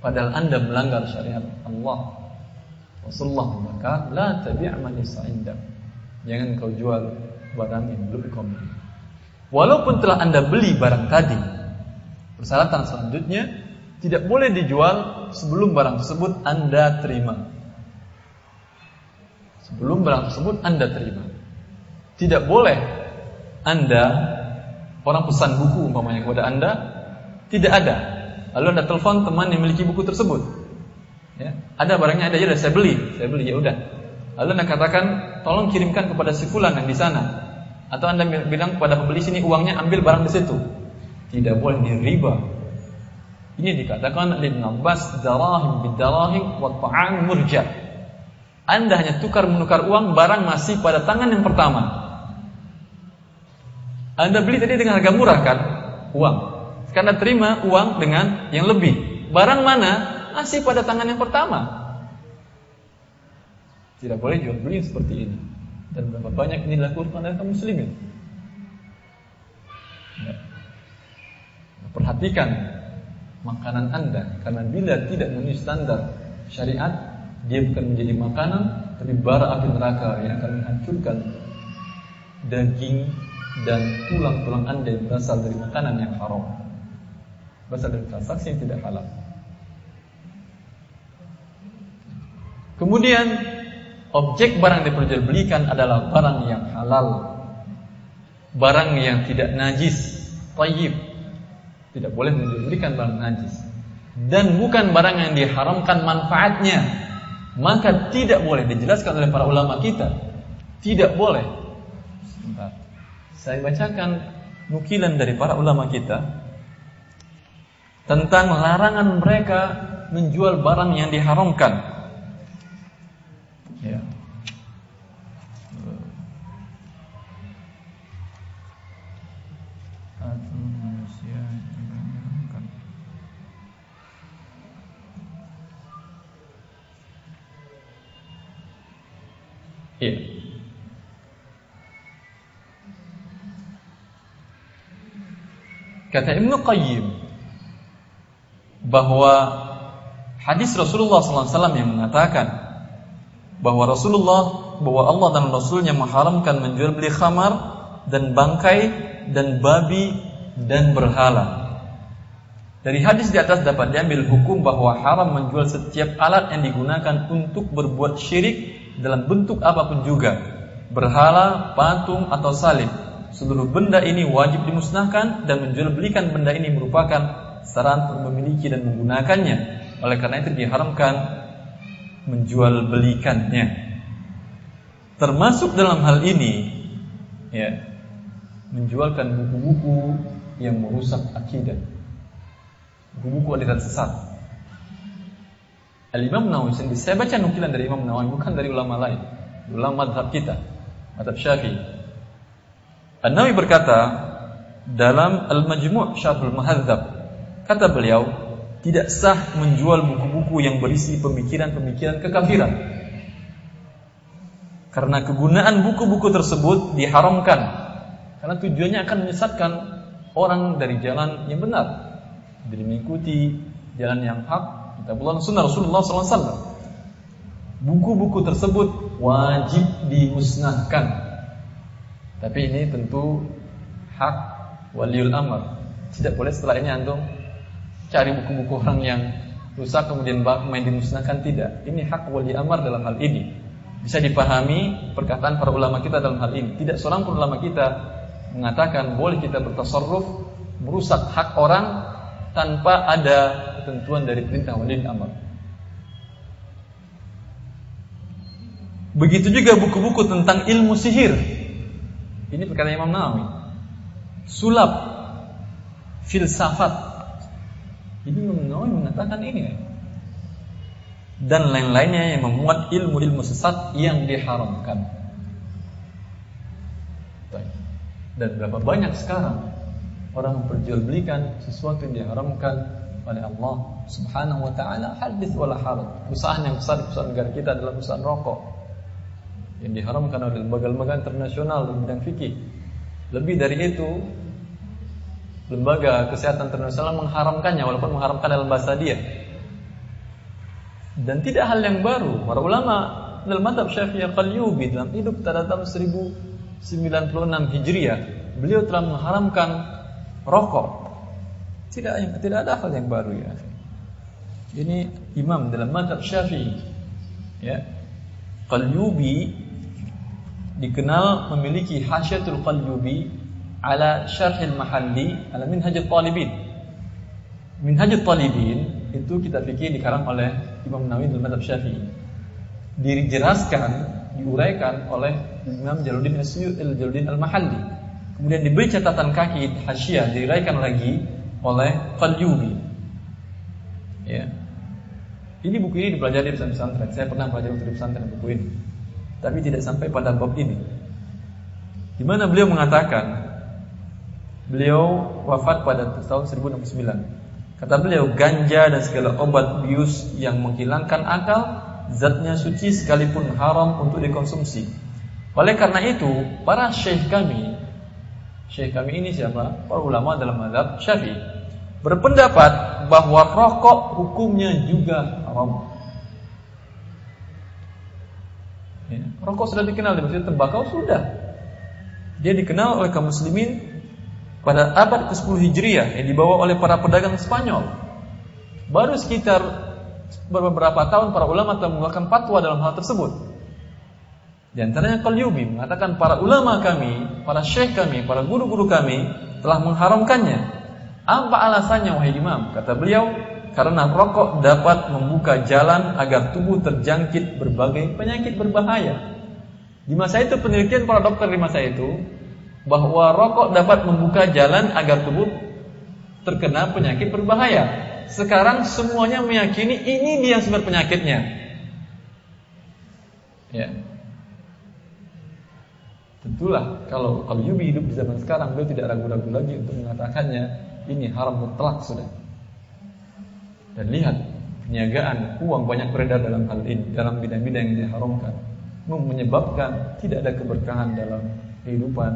padahal Anda melanggar syariat Allah. Rasulullah mengatakan, "La tabi' man indak." Jangan kau jual barang yang belum kau beli. Walaupun telah Anda beli barang tadi, persyaratan selanjutnya tidak boleh dijual sebelum barang tersebut Anda terima. Sebelum barang tersebut Anda terima. Tidak boleh Anda orang pesan buku umpamanya kepada Anda tidak ada. Lalu Anda telepon teman yang memiliki buku tersebut. Ya, ada barangnya ada ya saya beli, saya beli ya udah. Lalu Anda katakan tolong kirimkan kepada si fulan yang di sana. Atau Anda bilang kepada pembeli sini uangnya ambil barang di situ. Tidak boleh ini riba. Ini dikatakan Ibn Abbas darahim bidarahim wa ta'am murja. Anda hanya tukar menukar uang barang masih pada tangan yang pertama. Anda beli tadi dengan harga murah kan? Uang. Karena terima uang dengan yang lebih. Barang mana? Masih pada tangan yang pertama. Tidak boleh jual beli seperti ini. Dan berapa banyak ini dilakukan oleh kaum muslimin. Ya. Perhatikan makanan Anda karena bila tidak memenuhi standar syariat dia bukan menjadi makanan tapi bara api neraka yang akan menghancurkan daging dan tulang-tulang anda yang berasal dari makanan yang haram. Berasal dari transaksi yang tidak halal. Kemudian objek barang yang diperjualbelikan adalah barang yang halal. Barang yang tidak najis tayyib. Tidak boleh menjualbelikan barang najis. Dan bukan barang yang diharamkan manfaatnya maka tidak boleh dijelaskan oleh para ulama kita. Tidak boleh. Sebentar. Saya bacakan nukilan dari para ulama kita tentang larangan mereka menjual barang yang diharamkan. Kata Ibnu Qayyim bahwa hadis Rasulullah SAW yang mengatakan bahwa Rasulullah bahwa Allah dan Rasulnya mengharamkan menjual beli khamar dan bangkai dan babi dan berhala. Dari hadis di atas dapat diambil hukum bahwa haram menjual setiap alat yang digunakan untuk berbuat syirik dalam bentuk apa pun juga, berhala, patung atau salib. Seluruh benda ini wajib dimusnahkan dan menjual belikan benda ini merupakan saran untuk memiliki dan menggunakannya. Oleh karena itu diharamkan menjual belikannya. Termasuk dalam hal ini ya, menjualkan buku-buku yang merusak akidah buku-buku aliran sesat. Al-Imam Nawawi sendiri, saya baca nukilan dari Imam Nawawi bukan dari ulama lain, ulama madhab kita, madhab Syafi'i. An-Nawawi berkata dalam Al-Majmu' Syarhul Muhadzab, kata beliau, tidak sah menjual buku-buku yang berisi pemikiran-pemikiran kekafiran. Karena kegunaan buku-buku tersebut diharamkan karena tujuannya akan menyesatkan orang dari jalan yang benar jadi mengikuti jalan yang hak kitabullah sunnah Rasulullah SAW. Buku-buku tersebut wajib dimusnahkan. Tapi ini tentu hak waliul amr. Tidak boleh setelah ini antum cari buku-buku orang yang rusak kemudian main dimusnahkan tidak. Ini hak wali amr dalam hal ini. Bisa dipahami perkataan para ulama kita dalam hal ini. Tidak seorang pun ulama kita mengatakan boleh kita bertasarruf merusak hak orang tanpa ada ketentuan dari perintah wali amr. Begitu juga buku-buku tentang ilmu sihir. Ini perkataan Imam Nawawi. Sulap, filsafat. Ini Imam Nawawi mengatakan ini. Dan lain-lainnya yang memuat ilmu-ilmu sesat yang diharamkan. Dan berapa banyak sekarang orang memperjualbelikan sesuatu yang diharamkan oleh Allah Subhanahu wa taala hadis wala haraj. Perusahaan yang besar di negara kita adalah perusahaan rokok yang diharamkan oleh lembaga-lembaga internasional di bidang fikih. Lebih dari itu, lembaga kesehatan internasional mengharamkannya walaupun mengharamkan dalam bahasa dia. Dan tidak hal yang baru. Para ulama dalam madhab Syafi'i Qalyubi dalam hidup pada tahun 1096 Hijriah, beliau telah mengharamkan rokok. Tidak tidak ada hal yang baru ya. Ini imam dalam madhab Syafi'i. Ya. Qalyubi dikenal memiliki hasyatul Qalyubi ala syarhil mahalli ala minhajul talibin. Minhajul talibin itu kita fikir dikarang oleh Imam Nawawi dalam madhab Syafi'i. Dijelaskan, diuraikan oleh Imam Jaluddin Al-Jaluddin Al-Mahalli Kemudian diberi catatan kaki hasyiah diraikan lagi oleh Qalyubi. Ya. Ini buku ini dipelajari di pesantren. Saya pernah belajar di pesantren buku ini. Tapi tidak sampai pada bab ini. Di mana beliau mengatakan beliau wafat pada tahun 1069. Kata beliau, ganja dan segala obat bius yang menghilangkan akal, zatnya suci sekalipun haram untuk dikonsumsi. Oleh karena itu, para syekh kami Syekh kami ini siapa? Para ulama dalam mazhab Syafi'i berpendapat bahwa rokok hukumnya juga haram. Ya, rokok sudah dikenal di Mesir, tembakau sudah. Dia dikenal oleh kaum muslimin pada abad ke-10 Hijriah yang dibawa oleh para pedagang Spanyol. Baru sekitar beberapa tahun para ulama telah mengeluarkan fatwa dalam hal tersebut. Di antaranya Qalyubi mengatakan para ulama kami, para syekh kami, para guru-guru kami telah mengharamkannya. Apa alasannya wahai imam? Kata beliau, karena rokok dapat membuka jalan agar tubuh terjangkit berbagai penyakit berbahaya. Di masa itu penelitian para dokter di masa itu bahwa rokok dapat membuka jalan agar tubuh terkena penyakit berbahaya. Sekarang semuanya meyakini ini dia sumber penyakitnya. Ya. Tentulah kalau kalau Yubi hidup di zaman sekarang beliau tidak ragu-ragu lagi untuk mengatakannya ini haram mutlak sudah. Dan lihat perniagaan uang banyak beredar dalam hal ini dalam bidang-bidang yang diharamkan menyebabkan tidak ada keberkahan dalam kehidupan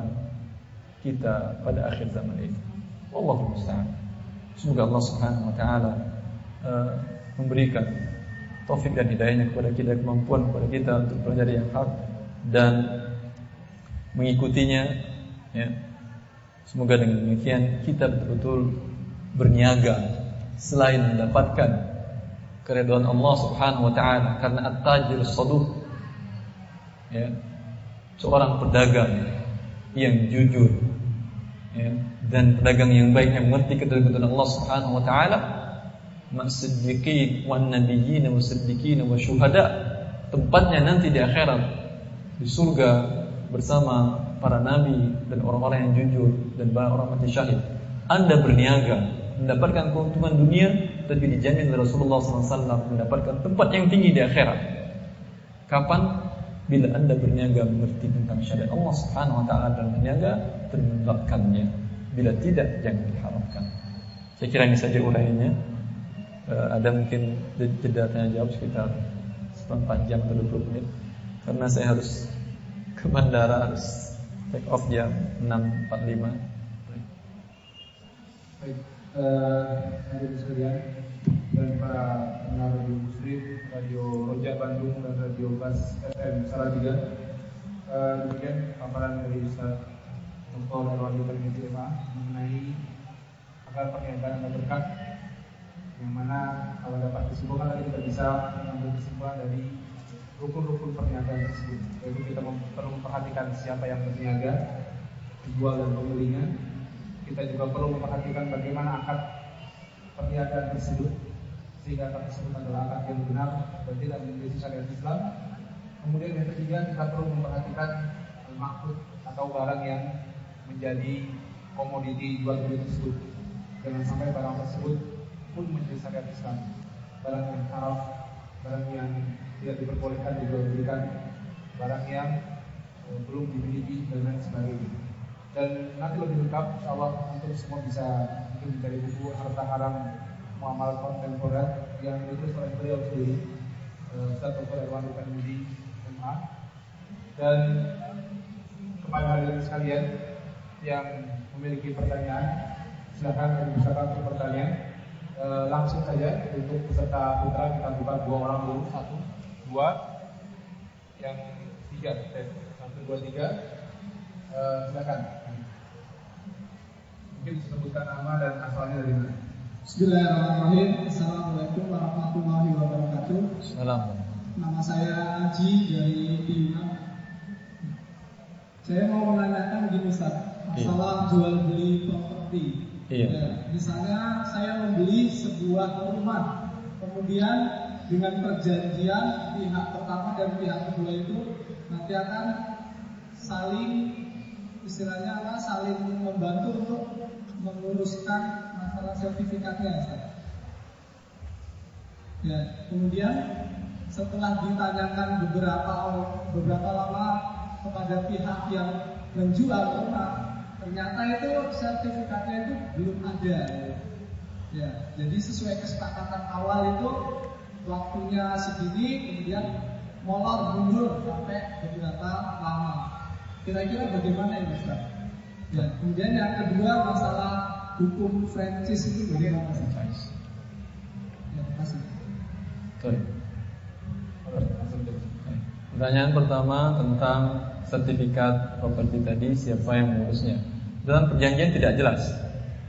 kita pada akhir zaman ini. Allah musta'an. Semoga Allah Subhanahu wa taala uh, memberikan taufik dan hidayahnya kepada kita kemampuan kepada kita untuk belajar yang hak dan mengikutinya ya. Semoga dengan demikian kita betul-betul berniaga selain mendapatkan keridhaan Allah Subhanahu wa taala karena at-tajir saduq ya. Seorang pedagang yang jujur ya. dan pedagang yang baik yang mengerti ketentuan Allah Subhanahu wa taala Masiddiqin wan nabiyyin wasiddiqin wasyuhada tempatnya nanti di akhirat di surga bersama para nabi dan orang-orang yang jujur dan orang mati syahid. Anda berniaga mendapatkan keuntungan dunia tapi dijamin oleh Rasulullah SAW mendapatkan tempat yang tinggi di akhirat. Kapan? Bila Anda berniaga mengerti tentang syariat Allah Subhanahu wa taala dan berniaga dan menerapkannya. Bila tidak jangan diharapkan. Saya kira ini saja uraiannya. Uh, ada mungkin jeda tanya jawab sekitar seperempat jam atau 20 menit karena saya harus ke bandara harus take off jam 6.45 Baik, uh, hadirin sekalian dan para pendengar radio muslim, radio Roja Bandung dan radio Bas FM Salatiga. Uh, demikian paparan dari Ustaz Dr. Erwani Termiti mengenai agar pernyataan dan berkat yang mana kalau dapat kesimpulan tadi kita bisa mengambil kesimpulan dari rukun-rukun perniagaan tersebut. Yaitu kita perlu memperhatikan siapa yang berniaga, jual dan pembelinya. Kita juga perlu memperhatikan bagaimana akad perniagaan tersebut sehingga akad tersebut adalah akad yang benar dan tidak menjadi syariat Islam. Kemudian yang ketiga kita perlu memperhatikan maksud atau barang yang menjadi komoditi jual beli tersebut. Jangan sampai barang tersebut pun menjadi syariat Islam. Barang yang haram, barang yang tidak diperbolehkan berikan barang yang uh, belum dimiliki dan lain sebagainya. Dan nanti lebih lengkap, insya Allah untuk semua bisa mungkin mencari buku harta haram muamal kontemporer yang ditulis oleh beliau sendiri, uh, Ustaz Dr. Erwan Rukanudi MA. Dan kepada hadirin sekalian yang memiliki pertanyaan, silakan dipersilakan untuk pertanyaan. E, langsung saja untuk peserta putra kita buka dua orang dulu satu dua, yang tiga, eh, satu dua tiga, uh, silakan. Mungkin disebutkan nama dan asalnya dari mana. Bismillahirrahmanirrahim. Assalamualaikum warahmatullahi wabarakatuh. Assalamualaikum. Nama saya Aji dari Piyungan. Saya mau menanyakan begini Ustaz, masalah iya. jual beli properti. Iya. Ya, misalnya saya membeli sebuah rumah, kemudian dengan perjanjian pihak pertama dan pihak kedua itu nanti akan saling istilahnya apa saling membantu untuk menguruskan masalah sertifikatnya Ya, kemudian setelah ditanyakan beberapa beberapa lama kepada pihak yang menjual rumah, ternyata itu sertifikatnya itu belum ada. Ya, jadi sesuai kesepakatan awal itu waktunya segini kemudian molor mundur sampai beberapa lama. Kira-kira bagaimana ya Ustaz? Ya, kemudian yang kedua masalah hukum franchise itu bagaimana Ustaz? Ya, terima kasih. Pertanyaan pertama tentang sertifikat properti tadi siapa yang mengurusnya. Dalam perjanjian tidak jelas.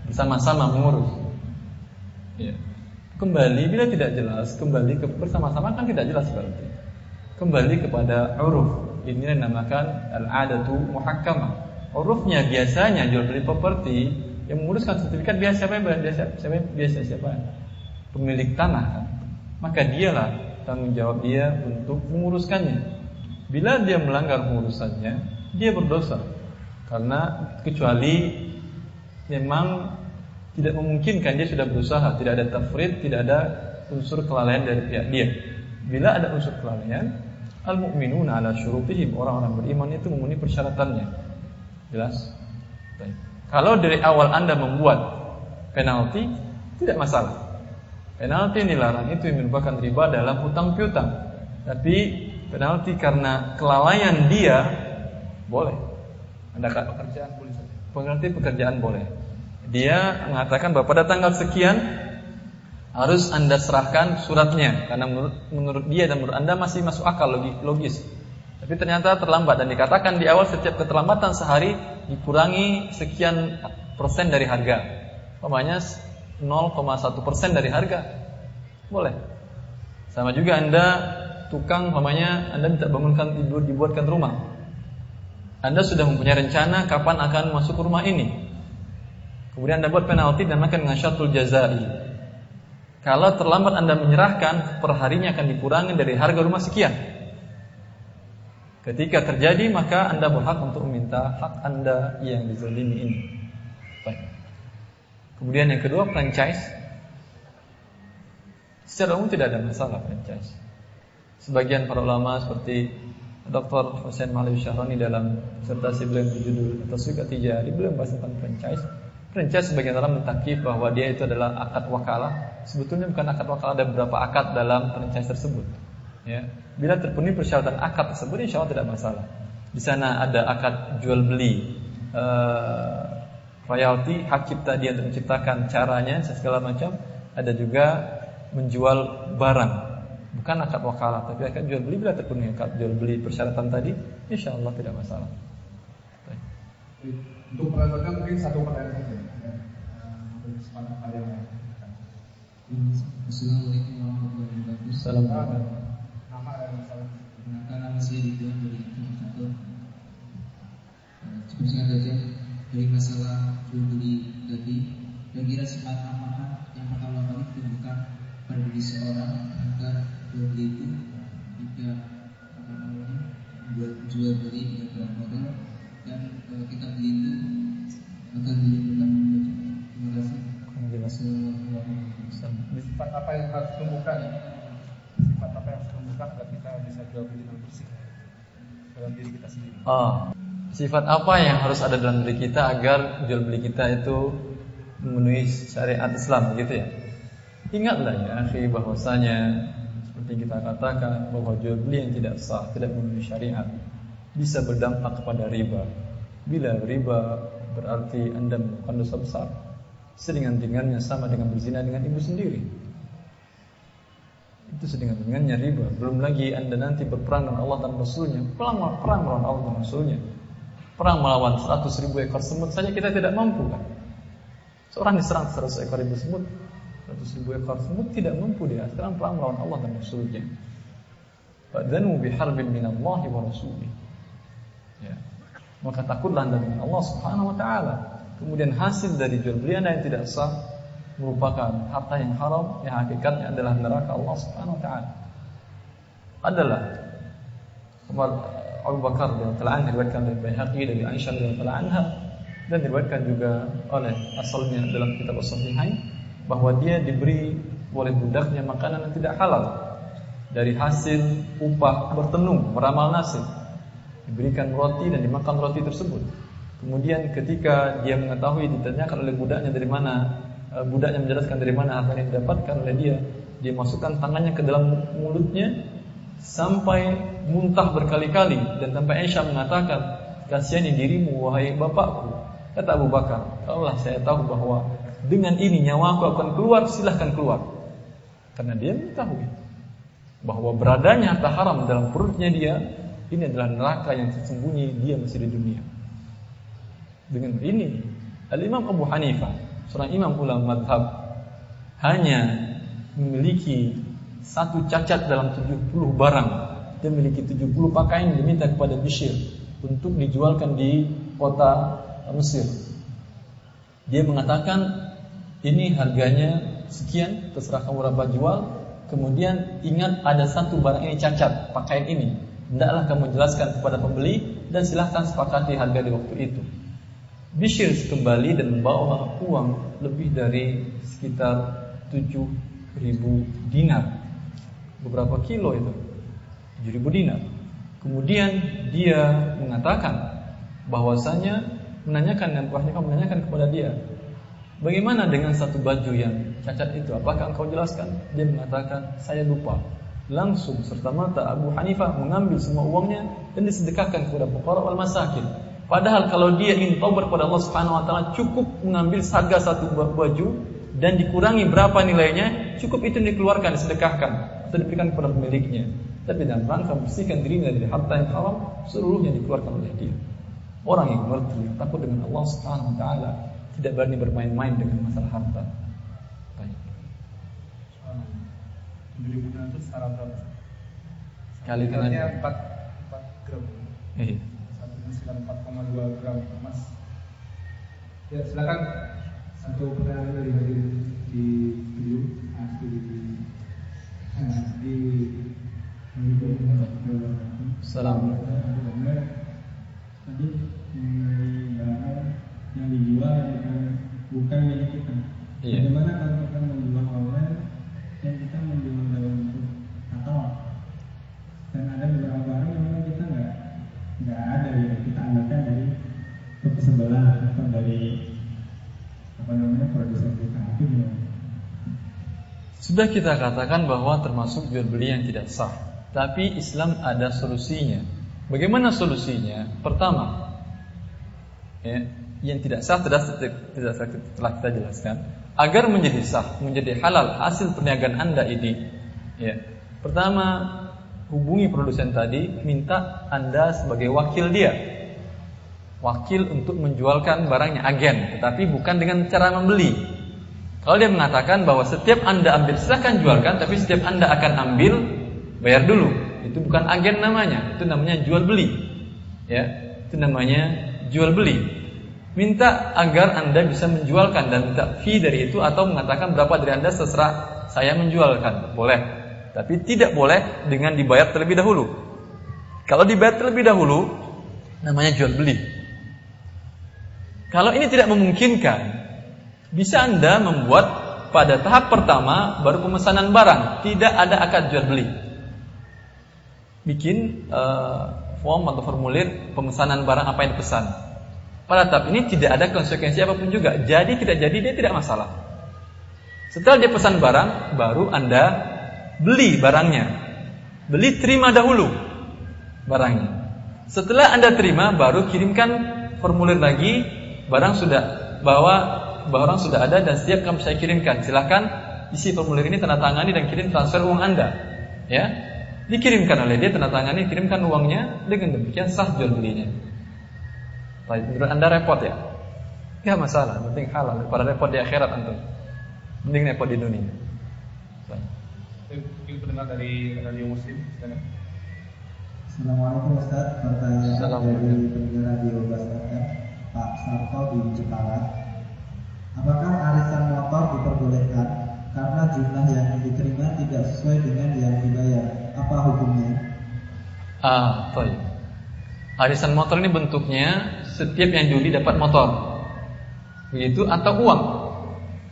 Bersama-sama mengurus. Ya kembali bila tidak jelas kembali ke bersama-sama kan tidak jelas berarti. Kembali kepada uruf ini yang dinamakan al-adatu muhakkamah urufnya biasanya jual beli properti yang menguruskan sertifikat biasa siapa biasa siapa? Biasa siapa? Pemilik tanah. Kan maka dialah tanggung jawab dia untuk menguruskannya. Bila dia melanggar pengurusannya dia berdosa. Karena kecuali memang tidak memungkinkan dia sudah berusaha, tidak ada tafrid, tidak ada unsur kelalaian dari pihak dia. Bila ada unsur kelalaian, al-mu'minuna ala syurutihim, orang-orang beriman itu memenuhi persyaratannya. Jelas? Baik. Kalau dari awal Anda membuat penalti, tidak masalah. Penalti yang dilarang itu yang merupakan riba dalam hutang piutang. Tapi penalti karena kelalaian dia boleh. Anda kata pekerjaan boleh. Penalti pekerjaan boleh dia mengatakan bahwa pada tanggal sekian harus Anda serahkan suratnya karena menurut menurut dia dan menurut Anda masih masuk akal logis. Tapi ternyata terlambat dan dikatakan di awal setiap keterlambatan sehari dikurangi sekian persen dari harga. Pokoknya 0,1 persen dari harga. Boleh. Sama juga Anda tukang pokoknya Anda minta bangunkan tidur dibuatkan rumah. Anda sudah mempunyai rencana kapan akan masuk rumah ini. Kemudian Anda buat penalti dan makan dengan syatul jazai. Kalau terlambat Anda menyerahkan, perharinya akan dikurangi dari harga rumah sekian. Ketika terjadi, maka Anda berhak untuk meminta hak Anda yang dizalimi ini. Baik. Kemudian yang kedua, franchise. Secara umum tidak ada masalah franchise. Sebagian para ulama seperti Dr. Hussein Malawi Syahrani dalam sertasi beliau berjudul Taswik Tijari beliau membahas tentang franchise Franchise sebagian orang mentakif bahwa dia itu adalah akad wakalah. Sebetulnya bukan akad wakalah, ada beberapa akad dalam franchise tersebut. Ya. Bila terpenuhi persyaratan akad tersebut, insya Allah tidak masalah. Di sana ada akad jual beli, uh, royalti, hak cipta dia untuk menciptakan caranya, segala macam. Ada juga menjual barang, bukan akad wakalah, tapi akad jual beli bila terpenuhi akad jual beli persyaratan tadi, insya Allah tidak masalah. Untuk menentukan mungkin satu pertanyaan saja. Assalamualaikum warahmatullahi wabarakatuh. Assalamualaikum. Saya Ridwan dari Kantor. Cukup singkat saja dari masalah jual beli tadi. Kira-kira apakah yang pertama kali pada diri seorang agar jual beli itu jika apa namanya buat jual beli dan kalau kita beli itu akan dilimpahkan terima kasih Sifat apa yang harus tumbuhkan? Sifat apa yang harus tumbuhkan bersih dalam diri kita sendiri? Oh, sifat apa yang harus ada dalam diri kita agar jual beli kita itu memenuhi syariat Islam gitu ya? Ingatlah ya, akhi bahwasanya seperti kita katakan bahwa jual beli yang tidak sah, tidak memenuhi syariat bisa berdampak kepada riba. Bila riba berarti Anda melakukan dosa besar. Sedingan-dingannya sama dengan berzina dengan ibu sendiri. Itu sedingan-dingannya riba. Belum lagi Anda nanti berperang dengan Allah dan Rasulnya. Perang, perang melawan Allah dan Rasulnya. Perang melawan 100 ribu ekor semut saja kita tidak mampu kan. Seorang diserang 100 ekor ribu semut 100 ribu ekor semut tidak mampu dia. Sekarang perang melawan Allah dan Rasulnya. Fadzanu biharbin minallahi wa rasulih. Ya. Maka takutlah anda dengan Allah Subhanahu Wa Taala. Kemudian hasil dari jual beli anda yang tidak sah merupakan harta yang haram yang hakikatnya adalah neraka Allah Subhanahu Wa Taala. Adalah Umar Abu Bakar radhiyallahu anhu diriwayatkan dari Baihaqi dari Aisyah radhiyallahu anha dan diriwayatkan juga oleh asalnya dalam kitab As-Sahihain bahwa dia diberi oleh budaknya makanan yang tidak halal dari hasil upah bertenung meramal nasib diberikan roti dan dimakan roti tersebut. Kemudian ketika dia mengetahui ditanyakan oleh budaknya dari mana, budaknya menjelaskan dari mana harta yang didapatkan oleh dia, dia masukkan tangannya ke dalam mulutnya sampai muntah berkali-kali dan sampai Aisyah mengatakan, "Kasihani dirimu wahai bapakku." Kata Abu Bakar, "Allah saya tahu bahwa dengan ini nyawaku akan keluar, silahkan keluar." Karena dia mengetahui bahwa beradanya harta haram dalam perutnya dia ini adalah neraka yang sesungguhnya dia masih di dunia. Dengan ini, Al-Imam Abu Hanifah, seorang imam ulama madhab, hanya memiliki satu cacat dalam 70 barang. Dia memiliki 70 pakaian diminta kepada Bishir untuk dijualkan di kota Mesir. Dia mengatakan ini harganya sekian, terserah kamu berapa jual. Kemudian ingat ada satu barang ini cacat, pakaian ini hendaklah kamu jelaskan kepada pembeli dan silahkan sepakati harga di waktu itu. Bishir kembali dan membawa uang lebih dari sekitar 7.000 dinar. Beberapa kilo itu. 7.000 dinar. Kemudian dia mengatakan bahwasanya menanyakan dan kamu menanyakan kepada dia, bagaimana dengan satu baju yang cacat itu? Apakah engkau jelaskan? Dia mengatakan, saya lupa. Langsung serta mata Abu Hanifah mengambil semua uangnya dan disedekahkan kepada fuqara wal masakin. Padahal kalau dia ingin taubat kepada Allah Subhanahu wa taala cukup mengambil harga satu baju dan dikurangi berapa nilainya, cukup itu dikeluarkan disedekahkan atau diberikan kepada pemiliknya. Tapi dalam rangka membersihkan dirinya dari harta yang haram, seluruhnya dikeluarkan oleh dia. Orang yang mengerti, takut dengan Allah Subhanahu wa taala, tidak berani bermain-main dengan masalah harta. Baik. Itu secara berapa? Kali dengan 4, 4 gram. Iya. Sekitar 4,2 gram emas. Ya silakan satu pertanyaan dari hadir di video di nah, di Salam. Tadi mengenai barang yang dijual bukan milik kita. Iya. Bagaimana kalau kita menjual online dan kita menjual dalam bentuk katalog? Dan ada beberapa barang yang memang kita nggak nggak ada ya kita ambilkan dari toko sebelah atau dari apa namanya produsen kita gimana? Sudah kita katakan bahwa termasuk jual beli yang tidak sah. Tapi Islam ada solusinya. Bagaimana solusinya? Pertama, ya, yang tidak sah tidak, tidak telah kita jelaskan. Agar menjadi sah, menjadi halal hasil perniagaan anda ini, ya. Pertama, hubungi produsen tadi, minta anda sebagai wakil dia, wakil untuk menjualkan barangnya agen, tetapi bukan dengan cara membeli. Kalau dia mengatakan bahwa setiap anda ambil silahkan jualkan, tapi setiap anda akan ambil bayar dulu. Itu bukan agen namanya, itu namanya jual beli. Ya, itu namanya jual beli. Minta agar anda bisa menjualkan dan minta fee dari itu atau mengatakan berapa dari anda seserah saya menjualkan, boleh. Tapi tidak boleh dengan dibayar terlebih dahulu. Kalau dibayar terlebih dahulu, namanya jual beli. Kalau ini tidak memungkinkan, bisa Anda membuat pada tahap pertama baru pemesanan barang, tidak ada akad jual beli. Bikin uh, form atau formulir pemesanan barang apa yang dipesan. Pada tahap ini tidak ada konsekuensi apa pun juga. Jadi tidak jadi dia tidak masalah. Setelah dia pesan barang, baru Anda beli barangnya. Beli terima dahulu barangnya. Setelah Anda terima, baru kirimkan formulir lagi. Barang sudah bawa barang sudah ada dan siap kami saya kirimkan. Silahkan isi formulir ini tanda tangani dan kirim transfer uang Anda. Ya, dikirimkan oleh dia tanda tangani, kirimkan uangnya dengan demikian sah jual belinya. Menurut Anda repot ya? Ya masalah, penting halal daripada repot di akhirat antum. Mending repot di dunia. Baik. Mungkin pendengar dari radio Muslim, silakan. Assalamualaikum Ustaz, pertanyaan Assalamualaikum. dari pendengar radio FM, Pak Sarto di Jepara. Apakah arisan motor diperbolehkan karena jumlah yang diterima tidak sesuai dengan yang dibayar? Apa hukumnya? Ah, toy. Arisan motor ini bentuknya setiap yang judi dapat motor. Begitu atau uang?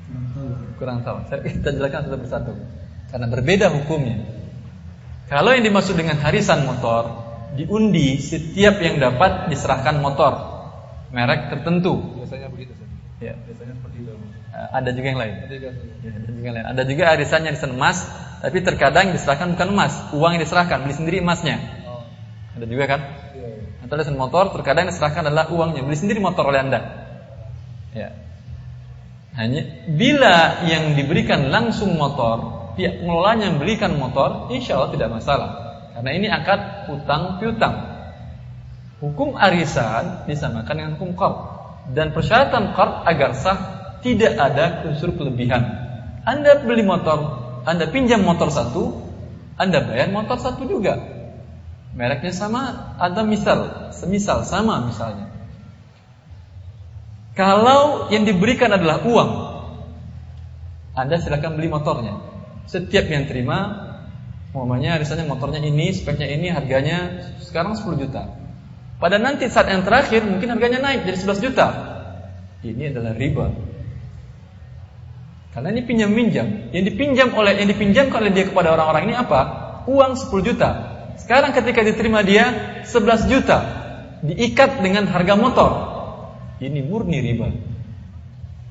Kurang tahu. Kurang tahu. Saya kita jelaskan satu persatu. Karena berbeda hukumnya. Kalau yang dimaksud dengan harisan motor, diundi setiap yang dapat diserahkan motor merek tertentu. Biasanya begitu. Ya. Biasanya seperti itu. Eh, Ada juga yang lain. Ya, ada juga yang lain. Ada juga arisannya arisan emas, tapi terkadang yang diserahkan bukan emas, uang yang diserahkan, beli sendiri emasnya. Oh, Ada juga kan? iya, iya. Atau arisan motor, terkadang yang diserahkan adalah uangnya, beli sendiri motor oleh anda. Ya. Hanya bila yang diberikan langsung motor, pihak pengelolanya yang belikan motor, insya Allah tidak masalah. Karena ini akad utang piutang. Hukum arisan disamakan dengan hukum qard. Dan persyaratan qard agar sah tidak ada unsur kelebihan. Anda beli motor, Anda pinjam motor satu, Anda bayar motor satu juga. Mereknya sama atau misal, semisal sama misalnya. Kalau yang diberikan adalah uang, Anda silakan beli motornya. Setiap yang terima, umpamanya misalnya motornya ini, speknya ini, harganya sekarang 10 juta. Pada nanti saat yang terakhir mungkin harganya naik jadi 11 juta. Ini adalah riba. Karena ini pinjam minjam. Yang dipinjam oleh yang dipinjamkan oleh dia kepada orang-orang ini apa? Uang 10 juta. Sekarang ketika diterima dia 11 juta diikat dengan harga motor. Ini murni riba.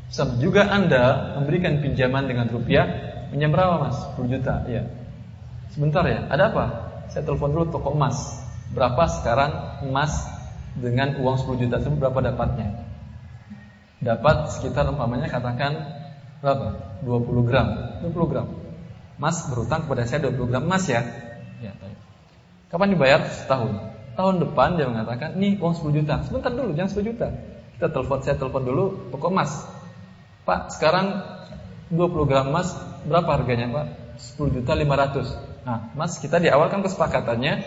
Sama juga Anda memberikan pinjaman dengan rupiah, pinjam berapa Mas? 10 juta, ya. Sebentar ya, ada apa? Saya telepon dulu toko emas. Berapa sekarang emas dengan uang 10 juta tersebut berapa dapatnya? Dapat sekitar umpamanya katakan berapa? 20 gram. 20 gram. Mas berutang kepada saya 20 gram emas ya. Ya, Kapan dibayar? Setahun. Tahun depan dia mengatakan, "Nih uang 10 juta." Sebentar dulu, jangan 10 juta. Kita telepon, saya telepon dulu toko emas. Pak, sekarang 20 gram emas berapa harganya, Pak? 10 juta 500. Nah, Mas, kita di awal kan kesepakatannya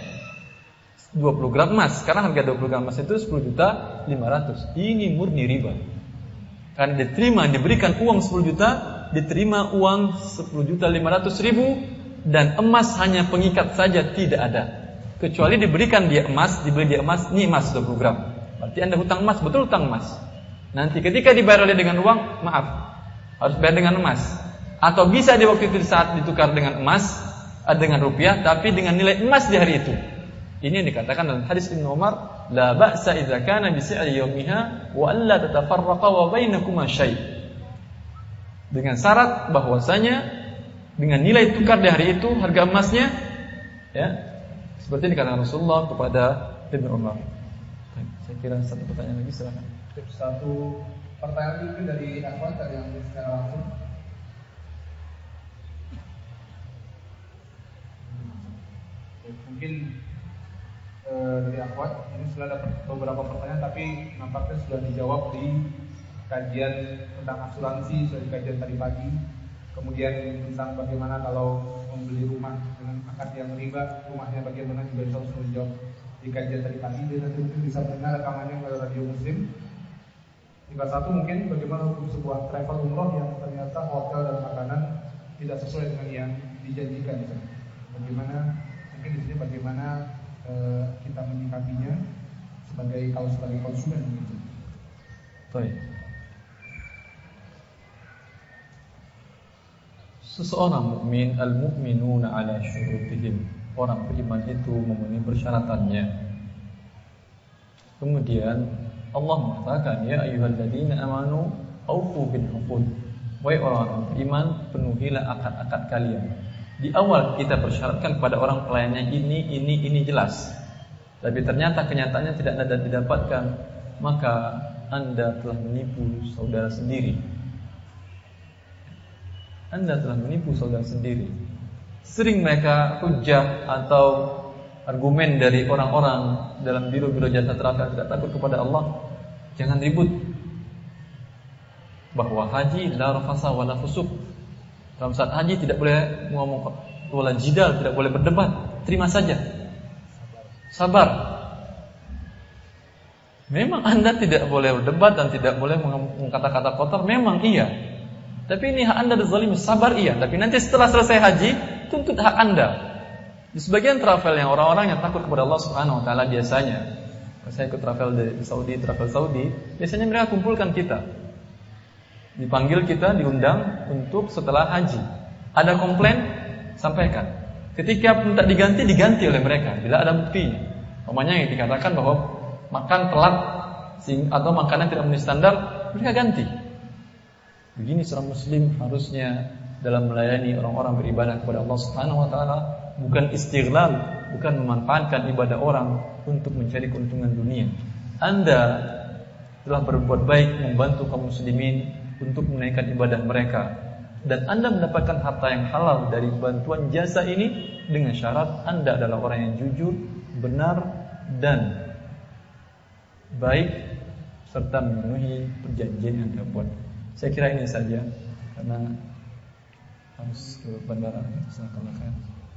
20 gram emas. Sekarang harga 20 gram emas itu 10 juta 500. Ini murni riba. Karena diterima, diberikan uang 10 juta, diterima uang 10 juta 500 ribu, dan emas hanya pengikat saja tidak ada. Kecuali diberikan dia emas, dibeli dia emas, ini emas 20 gram. Berarti anda hutang emas, betul hutang emas. Nanti ketika dibayar oleh dengan uang, maaf, harus bayar dengan emas. Atau bisa di waktu itu saat ditukar dengan emas, dengan rupiah, tapi dengan nilai emas di hari itu. Ini yang dikatakan dalam hadis Ibnu Umar, la ba'sa idza kana bi si'ri yawmiha wa alla tatafarraqa wa bainakuma syai'. Dengan syarat bahwasanya dengan nilai tukar di hari itu harga emasnya ya seperti dikatakan Rasulullah kepada Ibnu Umar. Saya kira satu pertanyaan lagi silakan. Satu pertanyaan itu dari akhwat yang secara langsung. Mungkin Eh, dari Akhwat ini sudah ada beberapa pertanyaan tapi nampaknya sudah dijawab di kajian tentang asuransi sudah di kajian tadi pagi. Kemudian tentang bagaimana kalau membeli rumah dengan akad yang riba rumahnya bagaimana juga bisa sudah dijawab di kajian tadi pagi. Dan nanti mungkin bisa mendengar rekamannya melalui radio muslim tinggal satu mungkin bagaimana hukum sebuah travel umroh yang ternyata hotel dan makanan tidak sesuai dengan yang dijanjikan bagaimana mungkin di sini bagaimana Eh, kita menyikapinya sebagai kalau sebagai konsumen gitu. Baik. Seseorang mukmin al-mu'minuna ala syurutihim. Orang beriman itu memenuhi persyaratannya. Kemudian Allah mengatakan ya ayyuhalladzina amanu aufu bil uqud. Wahai orang beriman, penuhilah akad-akad kalian. Di awal kita persyaratkan kepada orang pelayannya ini, ini, ini jelas. Tapi ternyata kenyataannya tidak ada didapatkan, maka Anda telah menipu saudara sendiri. Anda telah menipu saudara sendiri. Sering mereka hujah atau argumen dari orang-orang dalam biro-biro jasa travel tidak takut kepada Allah. Jangan ribut. Bahwa haji la rafasa wa la fusuk dalam saat haji tidak boleh ngomong wala jidal, tidak boleh berdebat. Terima saja. Sabar. Memang Anda tidak boleh berdebat dan tidak boleh mengatakan kata-kata kotor, memang iya. Tapi ini hak Anda zalim, sabar iya. Tapi nanti setelah selesai haji, tuntut hak Anda. Di sebagian travel yang orang-orang yang takut kepada Allah Subhanahu wa taala biasanya, saya ikut travel di Saudi, travel Saudi, biasanya mereka kumpulkan kita. Dipanggil kita diundang untuk setelah haji. Ada komplain, sampaikan. Ketika minta diganti, diganti oleh mereka bila ada buktinya. Namanya yang dikatakan bahwa makan telat atau makanan tidak memenuhi standar, mereka ganti. Begini seorang muslim harusnya dalam melayani orang-orang beribadah kepada Allah Subhanahu wa taala bukan istighlal, bukan memanfaatkan ibadah orang untuk mencari keuntungan dunia. Anda telah berbuat baik membantu kaum muslimin untuk menaikkan ibadah mereka dan Anda mendapatkan harta yang halal dari bantuan jasa ini dengan syarat Anda adalah orang yang jujur, benar dan baik serta memenuhi perjanjian yang Anda buat. Saya kira ini saja karena harus ke bandara.